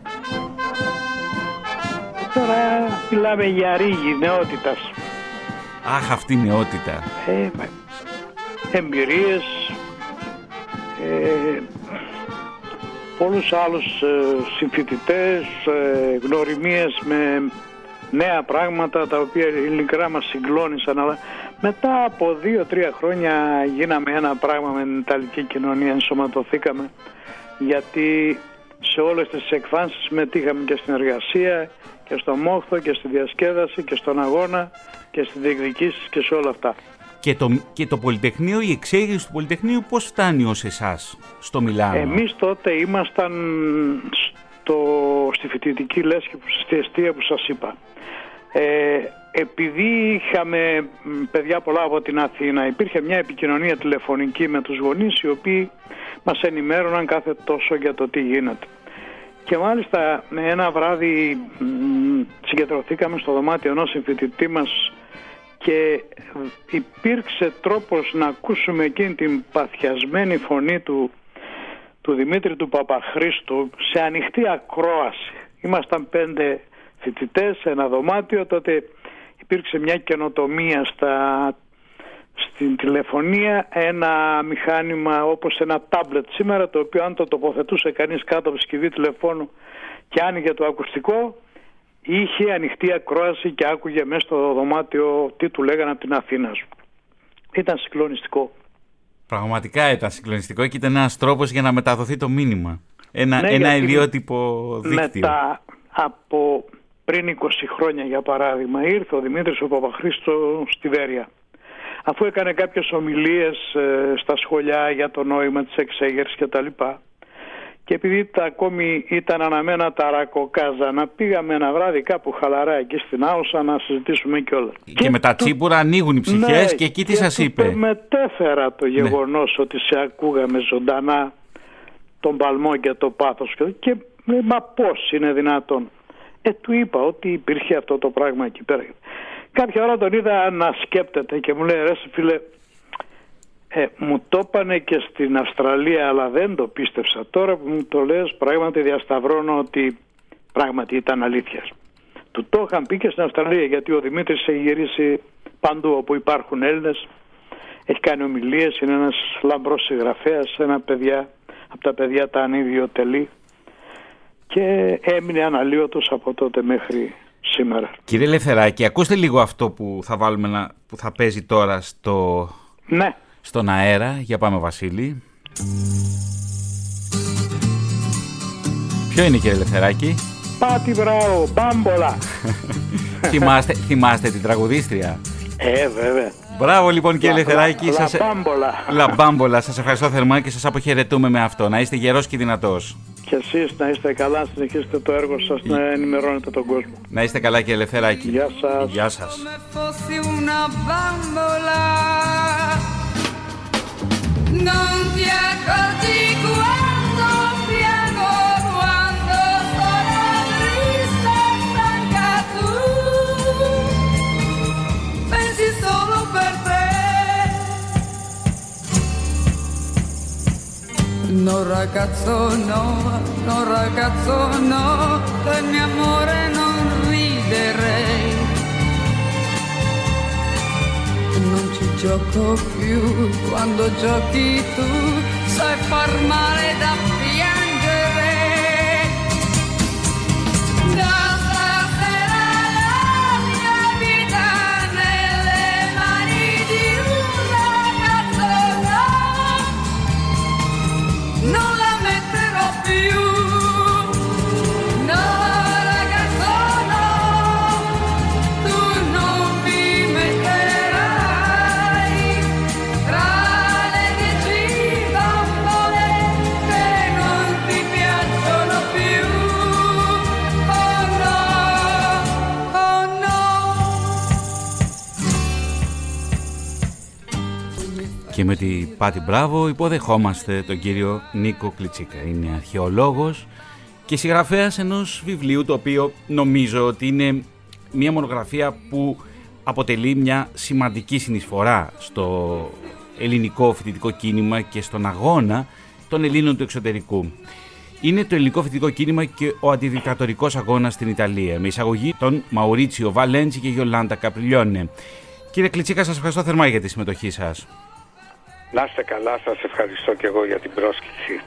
Τώρα μιλάμε για ρίγη νεότητας. Αχ, αυτή η νεότητα. Ε, εμπειρίες, ε, πολλούς άλλους ε, συμφοιτητές, ε, γνωριμίες με νέα πράγματα τα οποία ειλικρά μας συγκλώνησαν αλλά μετά από δύο-τρία χρόνια γίναμε ένα πράγμα με την Ιταλική κοινωνία, ενσωματωθήκαμε γιατί σε όλες τις εκφάνσεις συμμετείχαμε και στην εργασία και στο μόχθο και στη διασκέδαση και στον αγώνα και στη διεκδικήσεις και σε όλα αυτά. Και το, και το Πολυτεχνείο, η εξέγερση του Πολυτεχνείου πώς φτάνει ως εσάς στο Μιλάνο; Εμείς τότε ήμασταν στο, στη φοιτητική λέσχη, στη αιστεία που σας είπα. Ε, επειδή είχαμε παιδιά πολλά από την Αθήνα, υπήρχε μια επικοινωνία τηλεφωνική με τους γονείς οι οποίοι μας ενημέρωναν κάθε τόσο για το τι γίνεται. Και μάλιστα με ένα βράδυ συγκεντρωθήκαμε στο δωμάτιο ενός συμφοιτητή μας και υπήρξε τρόπος να ακούσουμε εκείνη την παθιασμένη φωνή του, του Δημήτρη του Παπαχρίστου σε ανοιχτή ακρόαση. Ήμασταν πέντε φοιτητές σε ένα δωμάτιο, τότε υπήρξε μια καινοτομία στα στην τηλεφωνία ένα μηχάνημα όπως ένα τάμπλετ σήμερα το οποίο αν το τοποθετούσε κανείς κάτω από συσκευή τηλεφώνου και άνοιγε το ακουστικό είχε ανοιχτή ακρόαση και άκουγε μέσα στο δωμάτιο τι του λέγανε από την Αθήνα Ήταν συγκλονιστικό. Πραγματικά ήταν συγκλονιστικό και ήταν ένας τρόπος για να μεταδοθεί το μήνυμα. Ένα, ναι, ένα ιδιότυπο δίκτυο. Μετά από πριν 20 χρόνια για παράδειγμα ήρθε ο Δημήτρης ο Παπαχρήστο στη Βέρεια αφού έκανε κάποιες ομιλίες ε, στα σχολιά για το νόημα της εξέγερσης και τα λοιπά. Και επειδή τα ακόμη ήταν αναμένα τα ρακοκάζανα, πήγαμε ένα βράδυ κάπου χαλαρά εκεί στην Άουσα να συζητήσουμε κιόλα. Και, και με τα τσίπουρα ανοίγουν οι ψυχές ναι, και εκεί τι σας είπε; Και μετέφερα το ναι. γεγονός ότι σε ακούγαμε ζωντανά τον παλμό και το πάθος. Και μα πώς είναι δυνατόν. Ε, του είπα ότι υπήρχε αυτό το πράγμα εκεί πέρα. Κάποια ώρα τον είδα να σκέπτεται και μου λέει ρε φίλε ε, μου το είπανε και στην Αυστραλία αλλά δεν το πίστεψα. Τώρα που μου το λες πράγματι διασταυρώνω ότι πράγματι ήταν αλήθειας. Του το είχαν πει και στην Αυστραλία γιατί ο Δημήτρης έχει γυρίσει παντού όπου υπάρχουν Έλληνες. Έχει κάνει ομιλίες, είναι ένας λαμπρός συγγραφέας, ένα παιδιά, από τα παιδιά τα ανίδιο τελεί και έμεινε αναλύωτος από τότε μέχρι σήμερα. Κύριε Λευθεράκη, ακούστε λίγο αυτό που θα βάλουμε να, που θα παίζει τώρα στο, ναι. στον αέρα. Για πάμε Βασίλη. Ποιο είναι κύριε Λευθεράκη; Πάτη μπράβο, μπάμπολα. θυμάστε, θυμάστε την τραγουδίστρια; Ε, βέβαια. Μπράβο λοιπόν κύριε Λεθεράκη. Λα, σας... Λαμπάμπολα. Λαμπάμπολα. Σας ευχαριστώ θερμά και σας αποχαιρετούμε με αυτό. Να είστε γερός και δυνατός. Και εσείς να είστε καλά, να συνεχίσετε το έργο σας, να ενημερώνετε τον κόσμο. Να είστε καλά κύριε Λεθεράκη. Γεια σας. Γεια σας. Non ti accorgi No ragazzo no, no ragazzo no, per mio amore non riderei. Non ci gioco più quando giochi tu, sai far male da piangere. Και με τη Πάτη Μπράβο υποδεχόμαστε τον κύριο Νίκο Κλιτσίκα. Είναι αρχαιολόγος και συγγραφέας ενός βιβλίου το οποίο νομίζω ότι είναι μια μονογραφία που αποτελεί μια σημαντική συνεισφορά στο ελληνικό φοιτητικό κίνημα και στον αγώνα των Ελλήνων του εξωτερικού. Είναι το ελληνικό φοιτητικό κίνημα και ο αντιδικτατορικό αγώνας στην Ιταλία, με εισαγωγή των Μαουρίτσιο Βαλέντσι και Γιολάντα Καπριλιόνε. Κύριε Κλιτσίκα, σας ευχαριστώ θερμά για τη συμμετοχή σας. Να είστε καλά, σας ευχαριστώ και εγώ για την πρόσκληση.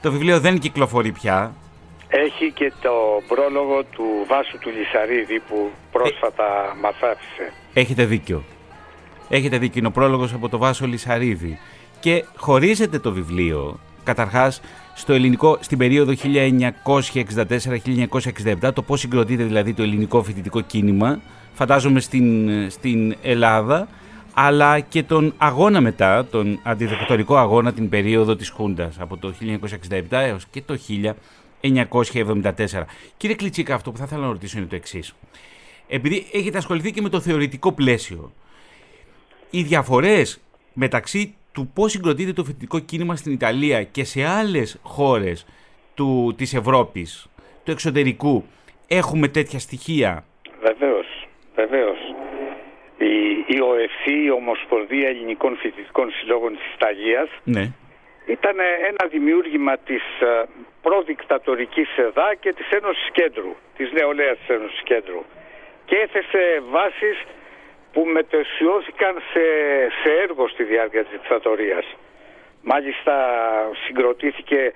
Το βιβλίο δεν κυκλοφορεί πια. Έχει και το πρόλογο του Βάσου του Λισαρίδη που πρόσφατα μας άφησε. Έχετε δίκιο. Έχετε δίκιο, είναι ο πρόλογος από το Βάσο Λισαρίδη. Και χωρίζεται το βιβλίο, καταρχάς, στο ελληνικό, στην περίοδο 1964-1967, το πώς συγκροτείται δηλαδή το ελληνικό φοιτητικό κίνημα, φαντάζομαι στην, στην Ελλάδα, αλλά και τον αγώνα μετά, τον αντιδικτατορικό αγώνα την περίοδο της Χούντας, από το 1967 έως και το 1974. Κύριε Κλιτσίκα, αυτό που θα ήθελα να ρωτήσω είναι το εξής. Επειδή έχετε ασχοληθεί και με το θεωρητικό πλαίσιο, οι διαφορές μεταξύ του πώς συγκροτείται το φοιτητικό κίνημα στην Ιταλία και σε άλλες χώρες του, της Ευρώπης, του εξωτερικού, έχουμε τέτοια στοιχεία; Βεβαίως, βεβαίως. Η, η ΟΕΦΗ, η Ομοσπονδία Ελληνικών Φοιτητικών Συλλόγων της Ιταλίας, Ναι. ήταν ένα δημιούργημα της ε, προδικτατορικής ΕΔΑ και της Ένωσης Κέντρου, της νεολαίας της Ένωσης Κέντρου. Και έθεσε βάσεις που μετεσιώθηκαν σε, σε έργο στη διάρκεια της δικτατορίας. Μάλιστα συγκροτήθηκε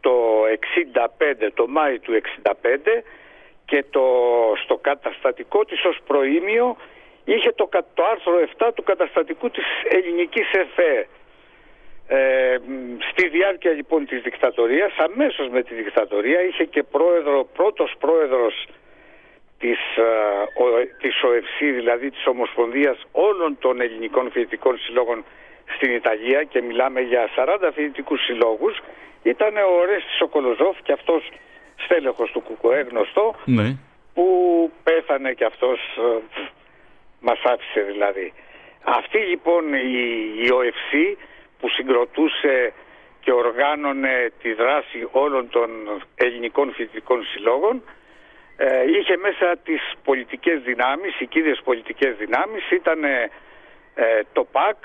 το 65, το Μάη του 65 και το, στο καταστατικό της ως προήμιο είχε το, κα- το άρθρο 7 του καταστατικού της ελληνικής ΕΦΕ. Ε, μ, στη διάρκεια λοιπόν της δικτατορίας, αμέσως με τη δικτατορία, είχε και πρόεδρο, πρώτος πρόεδρος της, ε, ο, της ΟΕΦΣΥ, δηλαδή της Ομοσπονδίας όλων των ελληνικών φοιτητικών συλλόγων στην Ιταλία και μιλάμε για 40 φοιτητικούς συλλόγους, ήταν ο Ορέστης Σοκολοζόφ και αυτός στέλεχος του ΚΚΕ γνωστό, Ναι. που πέθανε και αυτός, ε, μας άφησε δηλαδή. Αυτή λοιπόν η, η ΟΕΦΣΥ που συγκροτούσε και οργάνωνε τη δράση όλων των ελληνικών φοιτητικών συλλόγων ε, είχε μέσα τις πολιτικές δυνάμεις, οι κύριες πολιτικές δυνάμεις ήταν ε, το ΠΑΚ,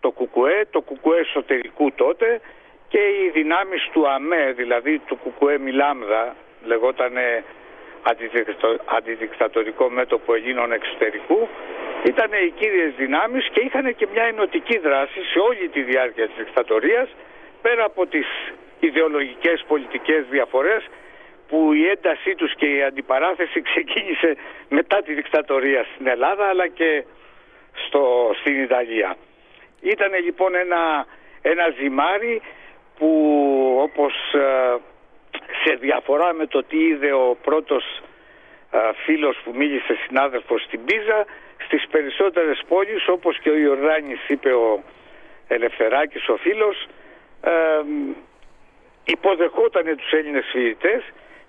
το ΚΚΕ, το ΚΚΕ εσωτερικού τότε και οι δυνάμεις του ΑΜΕ, δηλαδή του ΚΚΕ Μιλάμδα, λεγόταν αντιδικτατορικό μέτωπο Ελλήνων εξωτερικού, ήταν οι κύριες δυνάμεις και είχαν και μια ενωτική δράση σε όλη τη διάρκεια της δικτατορίας, πέρα από τις ιδεολογικές πολιτικές διαφορές που η έντασή τους και η αντιπαράθεση ξεκίνησε μετά τη δικτατορία στην Ελλάδα αλλά και στο, στην Ιταλία. Ήταν λοιπόν ένα, ένα ζυμάρι που όπως ε, σε διαφορά με το τι είδε ο πρώτος ε, φίλος που μίλησε συνάδελφος στην Πίζα στις περισσότερες πόλεις όπως και ο Ιορδάνης είπε ο Ελευθεράκης ο φίλος ε, υποδεχόταν τους Έλληνες φοιτητές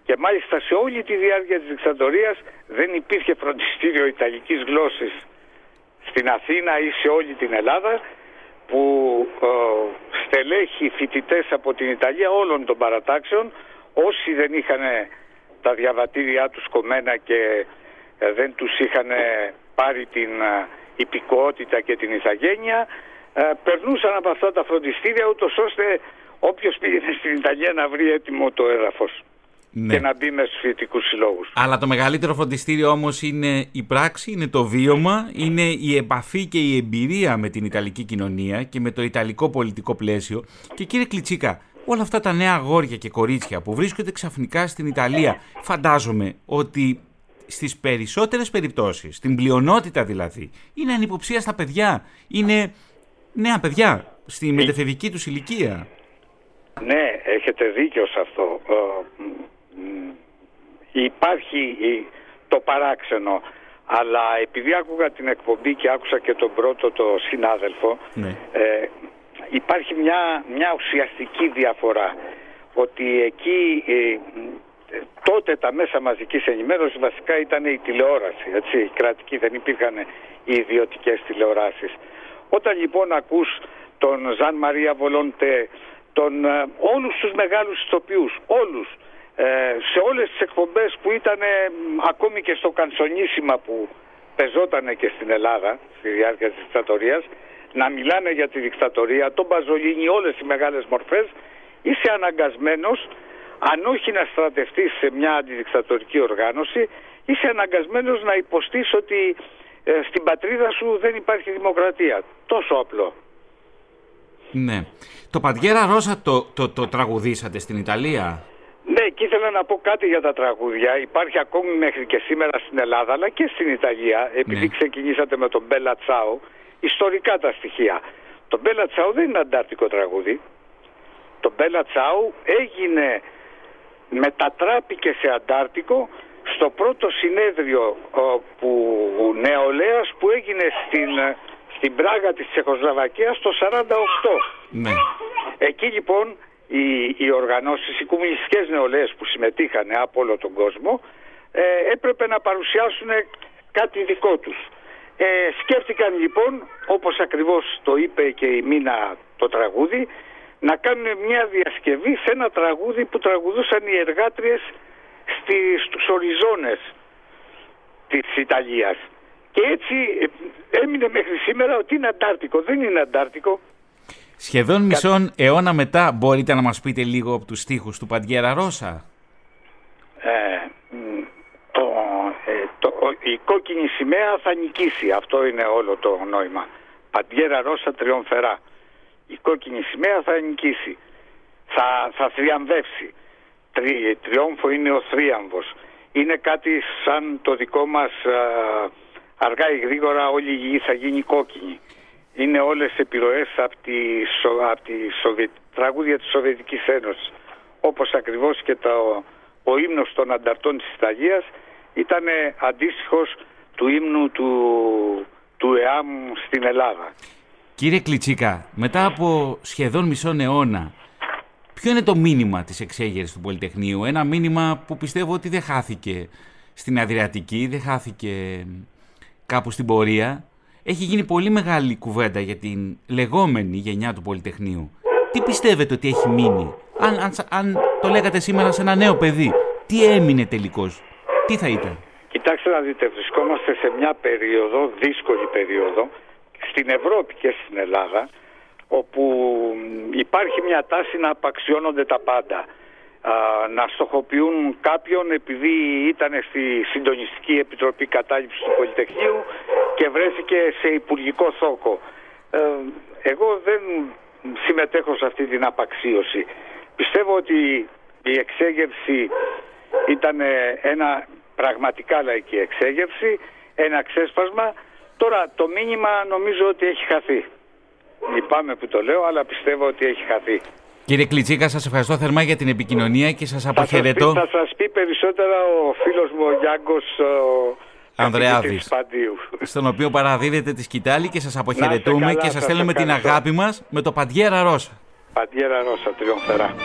και μάλιστα σε όλη τη διάρκεια της δικτατορίας δεν υπήρχε φροντιστήριο Ιταλικής γλώσσης στην Αθήνα ή σε όλη την Ελλάδα που ε, στελέχη φοιτητές από την Ιταλία όλων των παρατάξεων όσοι δεν είχαν τα διαβατήριά τους κομμένα και ε, δεν τους είχαν πάρει την ε, υπηκότητα και την ηθαγένεια ε, περνούσαν από αυτά τα φροντιστήρια ούτως ώστε όποιος πήγαινε στην Ιταλία να βρει έτοιμο το έδαφος ναι. και να μπει με στους φοιτικούς συλλόγους. Αλλά το μεγαλύτερο φροντιστήριο όμως είναι η πράξη, είναι το βίωμα, είναι η επαφή και η εμπειρία με την Ιταλική κοινωνία και με το Ιταλικό πολιτικό πλαίσιο. Και κύριε Κλιτσίκα, όλα αυτά τα νέα αγόρια και κορίτσια που βρίσκονται ξαφνικά στην Ιταλία, φαντάζομαι ότι στις περισσότερες περιπτώσεις, στην πλειονότητα δηλαδή, είναι ανυποψία στα παιδιά, είναι νέα παιδιά στη μετεφηβική τους ηλικία. Ναι, έχετε δίκιο σε αυτό. Ε, υπάρχει το παράξενο, αλλά επειδή άκουγα την εκπομπή και άκουσα και τον πρώτο το συνάδελφο, ναι. ε, υπάρχει μια, μια ουσιαστική διαφορά ότι εκεί ε, τότε τα μέσα μαζικής ενημέρωσης βασικά ήταν η τηλεόραση, έτσι, η κρατική, δεν υπήρχαν οι ιδιωτικές τηλεοράσεις. Όταν λοιπόν ακούς τον Ζαν Μαρία Βολόντε, τον, ε, όλους τους μεγάλους ιστοποιούς, όλους, ε, σε όλες τις εκπομπές που ήταν ακόμη και στο κανσονίσιμα που πεζότανε και στην Ελλάδα στη διάρκεια της δικτατορίας να μιλάνε για τη δικτατορία, τον Μπαζολίνη, όλες οι μεγάλες μορφές είσαι αναγκασμένος αν όχι να στρατευτείς σε μια αντιδικτατορική οργάνωση είσαι αναγκασμένος να υποστείς ότι ε, στην πατρίδα σου δεν υπάρχει δημοκρατία. Τόσο απλό. Ναι. Το Παντιέρα Ρώσα το, το, το τραγουδήσατε στην Ιταλία; Ναι, και ήθελα να πω κάτι για τα τραγούδια. Υπάρχει ακόμη μέχρι και σήμερα στην Ελλάδα, αλλά και στην Ιταλία, επειδή ναι. ξεκινήσατε με τον Μπέλα Τσάου, ιστορικά τα στοιχεία. Το Μπέλα Τσάου δεν είναι αντάρτικο τραγούδι. Το Μπέλα Τσάου έγινε, μετατράπηκε σε αντάρτικο στο πρώτο συνέδριο που, νεολαίας που έγινε στην, στην Πράγα της Τσεχοσλαβακίας το 48. Ναι. Εκεί λοιπόν οι, οι οργανώσεις, οι κομμουνιστικές νεολαίες που συμμετείχαν από όλο τον κόσμο ε, έπρεπε να παρουσιάσουν κάτι δικό τους. Ε, σκέφτηκαν λοιπόν, όπως ακριβώς το είπε και η Μίνα το τραγούδι, να κάνουν μια διασκευή σε ένα τραγούδι που τραγουδούσαν οι εργάτριες στη, στους οριζόνες της Ιταλίας. Και έτσι ε, έμεινε μέχρι σήμερα ότι είναι Αντάρτικο. Δεν είναι Αντάρτικο. Σχεδόν μισόν αιώνα μετά μπορείτε να μας πείτε λίγο από τους στίχους του Παντιέρα Ρώσα. Ε, το, ε, το, η κόκκινη σημαία θα νικήσει. Αυτό είναι όλο το νόημα. Παντιέρα Ρώσα τριομφερά. Η κόκκινη σημαία θα νικήσει. Θα, θα θριαμβεύσει. Τρι, τριόμφο είναι ο θρίαμβος. Είναι κάτι σαν το δικό μας αργά ή γρήγορα όλη η γη θα γίνει κόκκινη είναι όλες επιρροές από τη, από τη τραγούδια της Σοβιετικής Ένωσης. Όπως ακριβώς και το, ο ύμνος των ανταρτών της Ιταλίας ήταν αντίστοιχος του ύμνου του, του ΕΑΜ στην Ελλάδα. Κύριε Κλιτσίκα, μετά από σχεδόν μισό αιώνα, ποιο είναι το μήνυμα της εξέγερσης του Πολυτεχνείου, ένα μήνυμα που πιστεύω ότι δεν χάθηκε στην Αδριατική, δεν χάθηκε κάπου στην πορεία, έχει γίνει πολύ μεγάλη κουβέντα για την λεγόμενη γενιά του Πολυτεχνείου. Τι πιστεύετε ότι έχει μείνει, αν, αν, αν το λέγατε σήμερα σε ένα νέο παιδί, τι έμεινε τελικώς; Τι θα ήταν; Κοιτάξτε να δείτε, βρισκόμαστε σε μια περίοδο, δύσκολη περίοδο, στην Ευρώπη και στην Ελλάδα, όπου υπάρχει μια τάση να απαξιώνονται τα πάντα. να στοχοποιούν κάποιον επειδή ήταν στη Συντονιστική Επιτροπή Κατάληψης του Πολυτεχνείου και βρέθηκε σε υπουργικό θόκο. Ε, εγώ δεν συμμετέχω σε αυτή την απαξίωση. Πιστεύω ότι η εξέγερση ήταν ένα πραγματικά λαϊκή εξέγερση, ένα ξέσπασμα. Τώρα το μήνυμα νομίζω ότι έχει χαθεί. Λυπάμαι που το λέω, αλλά πιστεύω ότι έχει χαθεί. Κύριε Κλιτσίκα, σας ευχαριστώ θερμά για την επικοινωνία και σας αποχαιρετώ. Θα σας πει, περισσότερα ο φίλος μου ο Γιάνγκος Ανδρεάδης, στον οποίο παραδίδετε τη σκητάλη και σας αποχαιρετούμε και σας στέλνουμε την αγάπη μας με το Παντιέρα Ρώσα. Παντιέρα Ρώσα, τριόμφερα.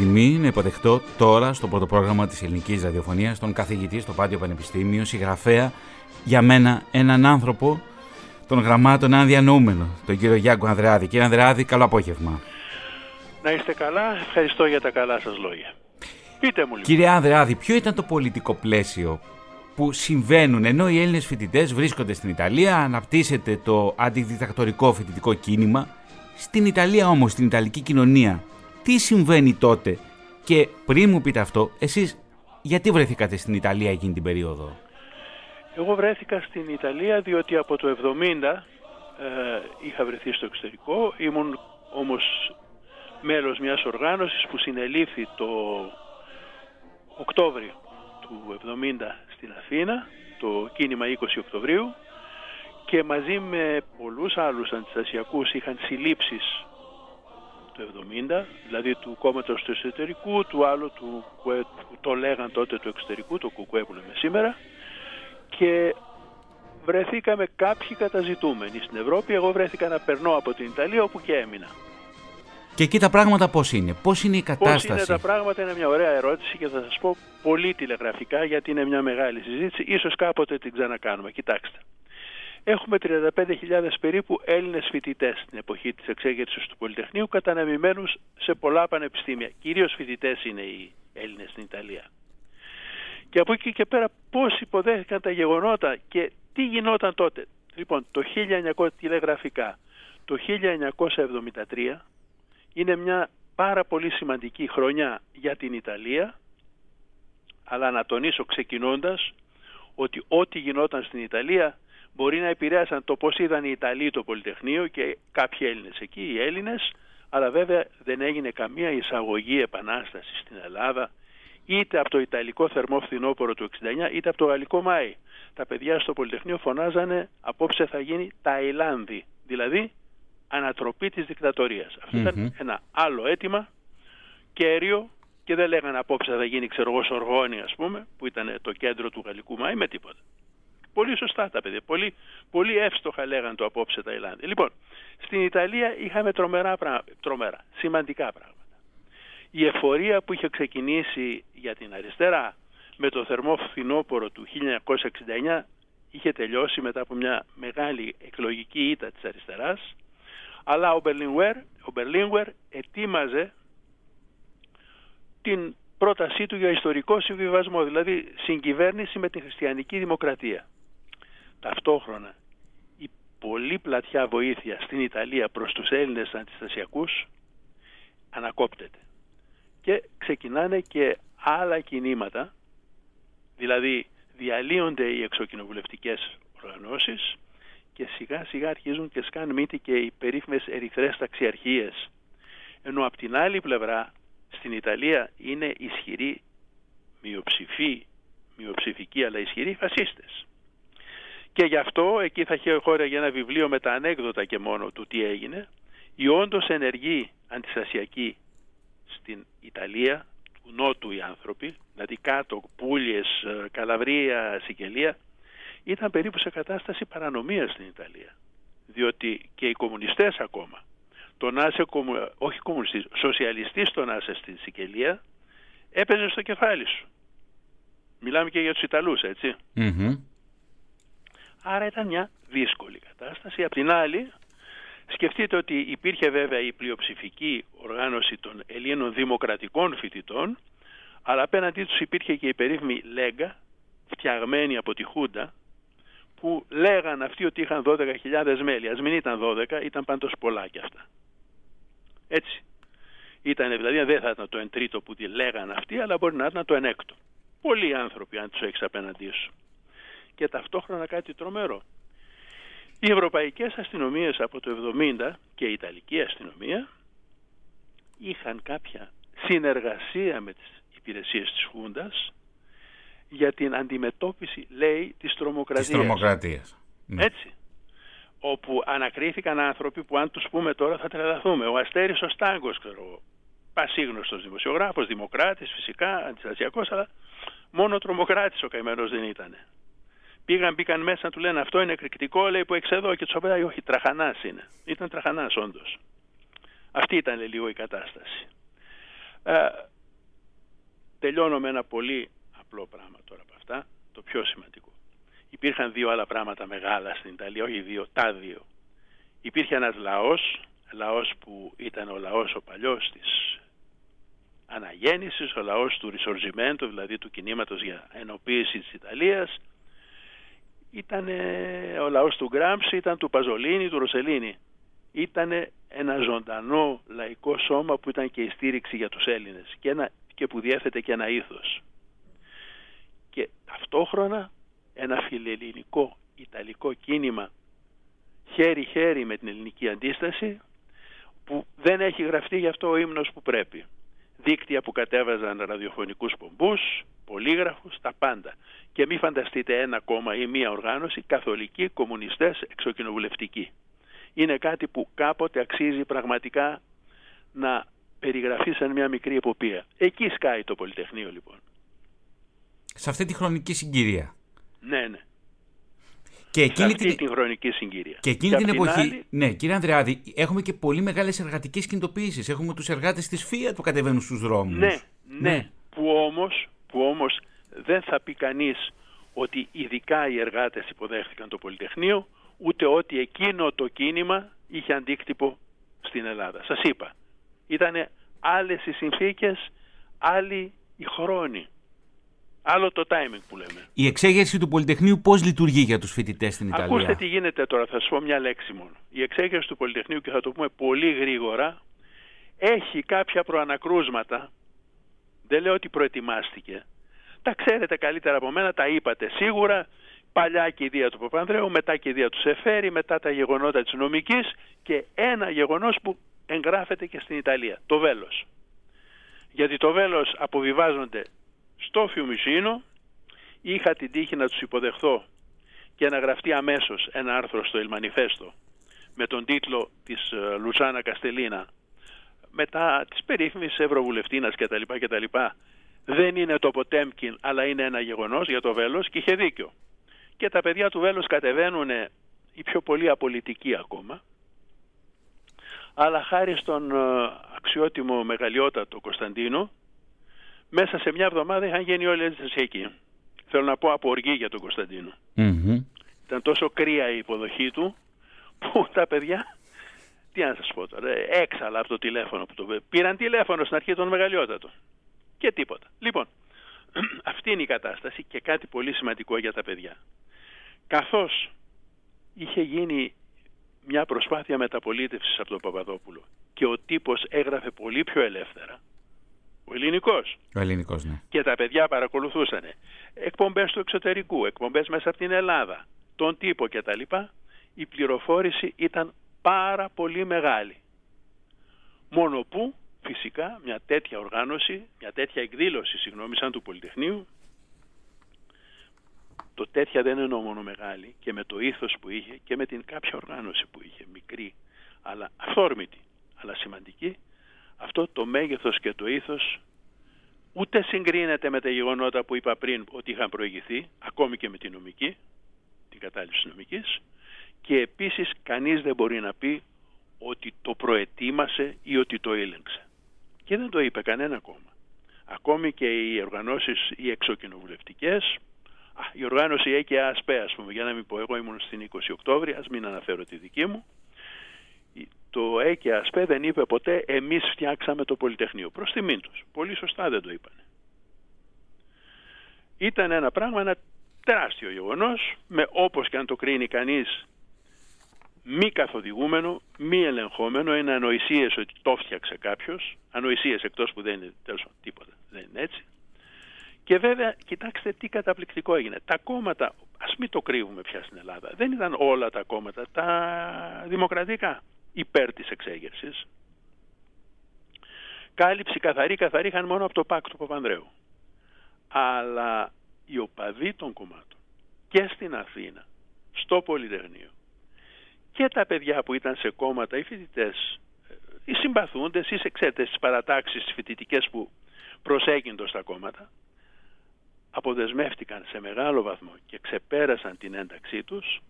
Τιμή να υποδεχτώ τώρα στο πρώτο πρόγραμμα της ελληνικής ραδιοφωνίας τον καθηγητή στο Πάντιο Πανεπιστήμιο, συγγραφέα, για μένα έναν άνθρωπο των γραμμάτων διανοούμενο, τον κύριο Γιάνκο Ανδρεάδη. Κύριε Ανδρεάδη, καλό απόγευμα. Να είστε καλά, ευχαριστώ για τα καλά σας λόγια. Πείτε μου λοιπόν. Κύριε Ανδρεάδη, ποιο ήταν το πολιτικό πλαίσιο που συμβαίνουν ενώ οι Έλληνες φοιτητές βρίσκονται στην Ιταλία, αναπτύσσεται το αντιδιδακτορικό φοιτητικό κίνημα. Στην Ιταλία όμως, στην Ιταλική κοινωνία, τι συμβαίνει τότε; Και πριν μου πείτε αυτό, εσείς γιατί βρεθήκατε στην Ιταλία εκείνη την περίοδο; Εγώ βρέθηκα στην Ιταλία διότι από το 70 ε, είχα βρεθεί στο εξωτερικό. Ήμουν όμως μέλος μιας οργάνωσης που συνελήφθη το Οκτώβριο του 70 στην Αθήνα, το κίνημα 20 Οκτωβρίου και μαζί με πολλούς άλλους αντιστασιακούς είχαν συλλήψεις το 70, δηλαδή του κόμματος του εσωτερικού, του άλλου του που το λέγαν τότε του εξωτερικού, το κουκουέ που λέμε σήμερα και βρεθήκαμε κάποιοι καταζητούμενοι στην Ευρώπη. Εγώ βρέθηκα να περνώ από την Ιταλία όπου και έμεινα. Και εκεί τα πράγματα πώς είναι, πώς είναι η κατάσταση. Πώς είναι τα πράγματα; Είναι μια ωραία ερώτηση και θα σας πω πολύ τηλεγραφικά γιατί είναι μια μεγάλη συζήτηση. Ίσως κάποτε την ξανακάνουμε. Κοιτάξτε. Έχουμε 35.000 περίπου Έλληνες φοιτητές στην εποχή της εξέγερσης του Πολυτεχνείου καταναμημένους σε πολλά πανεπιστήμια. Κυρίως φοιτητές είναι οι Έλληνες στην Ιταλία. Και από εκεί και πέρα πώς υποδέχθηκαν τα γεγονότα και τι γινόταν τότε. Λοιπόν, το 1900 τηλεγραφικά, το 1973 είναι μια πάρα πολύ σημαντική χρονιά για την Ιταλία, αλλά να τονίσω ξεκινώντας ότι ό,τι γινόταν στην Ιταλία μπορεί να επηρέασαν το πώς είδαν οι Ιταλοί το Πολυτεχνείο και κάποιοι Έλληνες εκεί, οι Έλληνες, αλλά βέβαια δεν έγινε καμία εισαγωγή επανάστασης στην Ελλάδα, είτε από το Ιταλικό θερμό φθινόπωρο του 69, είτε από το Γαλλικό Μάη. Τα παιδιά στο Πολυτεχνείο φωνάζανε απόψε θα γίνει Ταϊλάνδη, δηλαδή ανατροπή της δικτατορίας. Αυτό ήταν ένα άλλο αίτημα, κέριο, και δεν λέγανε απόψε θα γίνει ξέρω εγώ Σοργόνη ας πούμε, που ήταν το κέντρο του Γαλλικού Μάη με τίποτα. Πολύ σωστά τα παιδιά. Πολύ, πολύ εύστοχα λέγαν το απόψε Ταϊλάνδη. Λοιπόν, στην Ιταλία είχαμε τρομερά, τρομερά σημαντικά πράγματα. Η εφορία που είχε ξεκινήσει για την αριστερά με το θερμό φθινόπωρο του 1969 είχε τελειώσει μετά από μια μεγάλη εκλογική ήττα της αριστεράς αλλά ο Μπερλίνγκουερ, ο Μπερλίνγκουερ ετοίμαζε την πρότασή του για ιστορικό συμβιβασμό, δηλαδή συγκυβέρνηση με την χριστιανική δημοκρατία. Ταυτόχρονα πολύ πλατιά βοήθεια στην Ιταλία προς τους Έλληνες αντιστασιακούς ανακόπτεται. Και ξεκινάνε και άλλα κινήματα, δηλαδή διαλύονται οι εξοκοινοβουλευτικές οργανώσεις και σιγά σιγά αρχίζουν και σκάν μύτη και οι περίφημες ερυθρές ταξιαρχίες. Ενώ από την άλλη πλευρά στην Ιταλία είναι ισχυροί μειοψηφοί, μειοψηφικοί αλλά ισχυροί φασίστες. Και γι' αυτό εκεί θα έχει χώρα για ένα βιβλίο με τα ανέκδοτα και μόνο του τι έγινε. Οι όντως ενεργοί αντιστασιακοί στην Ιταλία, του Νότου οι άνθρωποι, δηλαδή κάτω, Πούλιες, ε, Καλαβρία, Σικελία, ήταν περίπου σε κατάσταση παρανομίας στην Ιταλία. Διότι και οι κομμουνιστές ακόμα, τον άσε, όχι κομμουνιστής, σοσιαλιστής τον άσε στην Σικελία, έπαιζε στο κεφάλι σου. Μιλάμε και για τους Ιταλούς, Άρα ήταν μια δύσκολη κατάσταση. Απ' την άλλη, σκεφτείτε ότι υπήρχε βέβαια η πλειοψηφική οργάνωση των Ελλήνων δημοκρατικών φοιτητών, αλλά απέναντί τους υπήρχε και η περίφημη Λέγκα, φτιαγμένη από τη Χούντα, που λέγαν αυτοί ότι είχαν 12.000 μέλη. Ας μην ήταν 12, ήταν πάντως πολλά κι αυτά. Έτσι. Ήταν δηλαδή, δεν θα ήταν το εν τρίτο που τη λέγαν αυτοί, αλλά μπορεί να ήταν το εν έκτο. Πολλοί άνθρωποι αν τους έχεις απέναντί σου και ταυτόχρονα κάτι τρομερό. Οι ευρωπαϊκές αστυνομίες από το 70 και η Ιταλική αστυνομία είχαν κάποια συνεργασία με τις υπηρεσίες της Χούντας για την αντιμετώπιση, λέει, της τρομοκρατίας. Της τρομοκρατίας. Ναι. Έτσι. Όπου ανακρίθηκαν άνθρωποι που αν τους πούμε τώρα θα τρελαθούμε. Ο Αστέρης ο Στάγκος, ξέρω πασίγνωστος δημοσιογράφος, δημοκράτης φυσικά, αντιστασιακός, αλλά μόνο τρομοκράτης ο καημένος δεν ήταν. Πήγαν, μπήκαν μέσα, του λένε αυτό είναι εκρηκτικό, λέει που εξεδώ και τους απαντάει όχι, τραχανάς είναι. Ήταν τραχανάς όντως. Αυτή ήταν λίγο η κατάσταση. Ε, τελειώνω με ένα πολύ απλό πράγμα τώρα από αυτά, το πιο σημαντικό. Υπήρχαν δύο άλλα πράγματα μεγάλα στην Ιταλία, όχι δύο, τα δύο. Υπήρχε ένας λαός, λαός που ήταν ο λαός ο παλιός της αναγέννησης, ο λαός του ρισορζιμέντου, δηλαδή του κινήματος για ενοποίηση της Ιταλίας, ήταν ο λαός του Γκράμψη, ήταν του Παζολίνη, του Ροσελίνη. Ήταν ένα ζωντανό λαϊκό σώμα που ήταν και η στήριξη για τους Έλληνες και, ένα, και που διέθετε και ένα ήθος. Και ταυτόχρονα ένα φιλελληνικό Ιταλικό κίνημα χέρι-χέρι με την ελληνική αντίσταση που δεν έχει γραφτεί γι' αυτό ο ύμνος που πρέπει. Δίκτυα που κατέβαζαν ραδιοφωνικούς πομπούς, πολύγραφους, τα πάντα. Και μη φανταστείτε ένα κόμμα ή μία οργάνωση, καθολικοί, κομμουνιστές, εξοκοινοβουλευτικοί. Είναι κάτι που κάποτε αξίζει πραγματικά να περιγραφεί σαν μια μικρή εποπία. Εκεί σκάει το Πολυτεχνείο λοιπόν. Σε αυτή τη χρονική συγκυρία. Ναι, ναι. Και εκείνη αυτή την... χρονική συγκυρία. Και εκείνη την εποχή, ναι, κύριε Ανδρεάδη, έχουμε και πολύ μεγάλες εργατικές κινητοποιήσεις. Έχουμε τους εργάτες της ΦΙΑ που κατεβαίνουν στους δρόμους. Ναι, ναι, ναι. που όμως που όμως δεν θα πει κανείς ότι ειδικά οι εργάτες υποδέχθηκαν το Πολυτεχνείο, ούτε ότι εκείνο το κίνημα είχε αντίκτυπο στην Ελλάδα. Σας είπα, ήταν άλλες οι συνθήκες, άλλοι οι χρόνοι. Άλλο το timing που λέμε. Η εξέγερση του Πολυτεχνείου πώς λειτουργεί για τους φοιτητές στην Ιταλία; Ακούστε τι γίνεται τώρα, θα σας πω μια λέξη μόνο. Η εξέγερση του Πολυτεχνείου και θα το πούμε πολύ γρήγορα έχει κάποια προανακρούσματα δεν λέω ότι προετοιμάστηκε. Τα ξέρετε καλύτερα από μένα, τα είπατε σίγουρα. Παλιά κηδεία του Παπανδρέου, μετά κηδεία του Σεφέρη, μετά τα γεγονότα της νομικής και ένα γεγονός που εγγράφεται και στην Ιταλία, το βέλος. Γιατί το βέλος αποβιβάζονται στο Φιουμισίνο, είχα την τύχη να τους υποδεχθώ και να γραφτεί αμέσως ένα άρθρο στο Ιλμανιφέστο με τον τίτλο της ε, Λουτσάνα Καστελίνα μετά της περίφημης Ευρωβουλευτίνας κτλ. κτλ. Δεν είναι το Ποτέμκιν αλλά είναι ένα γεγονός για το Βέλος και είχε δίκιο. Και τα παιδιά του Βέλος κατεβαίνουν οι πιο πολύ απολυτικοί ακόμα αλλά χάρη στον ε, αξιότιμο μεγαλειότατο Κωνσταντίνο μέσα σε μια εβδομάδα είχαν γίνει όλοι έτσι εκεί. Θέλω να πω από οργή για τον κωνσταντινο Ήταν τόσο κρύα η υποδοχή του που τα παιδιά τι να σας πω τώρα, έξαλα από το τηλέφωνο που το πήραν τηλέφωνο στην αρχή των μεγαλειότατων και τίποτα. Λοιπόν, αυτή είναι η κατάσταση και κάτι πολύ σημαντικό για τα παιδιά. Καθώς είχε γίνει μια προσπάθεια μεταπολίτευσης από τον Παπαδόπουλο και ο τύπος έγραφε πολύ πιο ελεύθερα, ο ελληνικός. Ο ελληνικός, ναι. Και τα παιδιά παρακολουθούσαν εκπομπές του εξωτερικού, εκπομπές μέσα από την Ελλάδα, τον τύπο κτλ. Η πληροφόρηση ήταν πάρα πολύ μεγάλη. Μόνο που φυσικά μια τέτοια οργάνωση, μια τέτοια εκδήλωση, συγγνώμη, σαν του Πολυτεχνείου, το τέτοια δεν εννοώ μόνο μεγάλη και με το ήθος που είχε και με την κάποια οργάνωση που είχε, μικρή, αλλά αυθόρμητη, αλλά σημαντική, αυτό το μέγεθος και το ήθος ούτε συγκρίνεται με τα γεγονότα που είπα πριν ότι είχαν προηγηθεί, ακόμη και με την νομική, την κατάληψη νομικής, και επίσης κανείς δεν μπορεί να πει ότι το προετοίμασε ή ότι το ήλεγξε. Και δεν το είπε κανένα κόμμα. Ακόμη και οι οργανώσεις οι εξοκοινοβουλευτικές, η οργάνωση ΕΚΕ ΑΣΠΕ, ας πούμε, για να μην πω, εγώ ήμουν στην 20 Οκτώβρη, ας μην αναφέρω τη δική μου, το ΕΚΕ ΑΣΠΕ δεν είπε ποτέ εμείς φτιάξαμε το Πολυτεχνείο. Προς τιμήν τους. Πολύ σωστά δεν το είπαν. Ήταν ένα πράγμα, ένα τεράστιο γεγονός, με όπως και αν το κρίνει κανείς μη καθοδηγούμενο, μη ελεγχόμενο, είναι ανοησίες ότι το φτιάξε κάποιος, ανοησίες εκτός που δεν είναι τέλος τίποτα, δεν είναι έτσι. Και βέβαια, κοιτάξτε τι καταπληκτικό έγινε. Τα κόμματα, ας μην το κρύβουμε πια στην Ελλάδα, δεν ήταν όλα τα κόμματα, τα δημοκρατικά υπέρ της εξέγερσης. Κάλυψη καθαρή, καθαρή είχαν μόνο από το ΠΑΚ του Παπανδρέου. Αλλά οι οπαδοί των κομμάτων και στην Αθήνα, στο Πολυτεχνείο και τα παιδιά που ήταν σε κόμματα, οι φοιτητές, οι συμπαθούντες, οι εξέτες, τις παρατάξεις, τις φοιτητικές που προσέγγιντο στα κόμματα, αποδεσμεύτηκαν σε μεγάλο βαθμό και ξεπέρασαν την ένταξή τους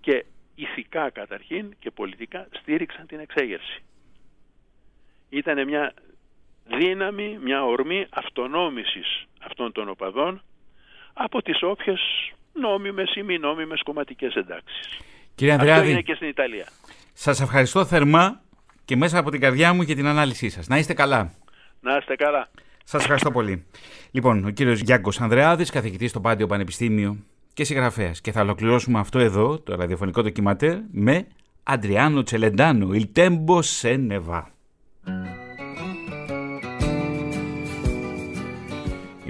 και ηθικά καταρχήν και πολιτικά στήριξαν την εξέγερση. Ήταν μια δύναμη, μια ορμή αυτονόμησης αυτών των οπαδών από τις όποιες νόμιμες ή μη νόμιμες κομματικές εντάξεις. Κύριε Ανδρεάδη, Αυτό είναι και στην Ιταλία. Σας ευχαριστώ θερμά και μέσα από την καρδιά μου για την ανάλυσή σας. Να είστε καλά. Να είστε καλά. Σας ευχαριστώ πολύ. Λοιπόν, ο κύριος Γιάνκος Ανδρεάδης, καθηγητής στο Πάντιο Πανεπιστήμιο και συγγραφέας. Και θα ολοκληρώσουμε αυτό εδώ, το ραδιοφωνικό ντοκιματέρ, με Αντριάνο Τσελεντάνο, Il tempo se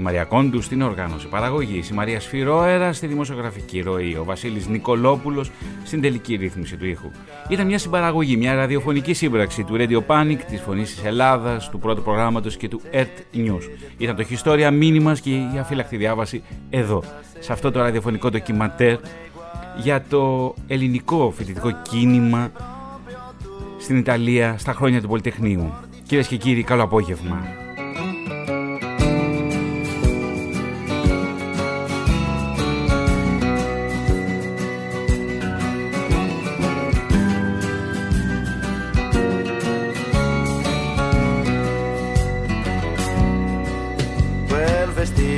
Η Μαρία Κόντου στην οργάνωση παραγωγής, η Μαρία Σφυρόερα στη δημοσιογραφική ροή, ο Βασίλης Νικολόπουλος στην τελική ρύθμιση του ήχου. Ήταν μια συμπαραγωγή, μια ραδιοφωνική σύμπραξη του Radio Panic, της Φωνής της Ελλάδας, του πρώτου προγράμματος και του ERT News. Ήταν το Historia Μήνυμα και η αφύλακτη διάβαση εδώ, σε αυτό το ραδιοφωνικό ντοκιματέρ για το ελληνικό φοιτητικό κίνημα στην Ιταλία στα χρόνια του Πολυτεχνείου. Κυρίες και κύριοι, καλό απόγευμα.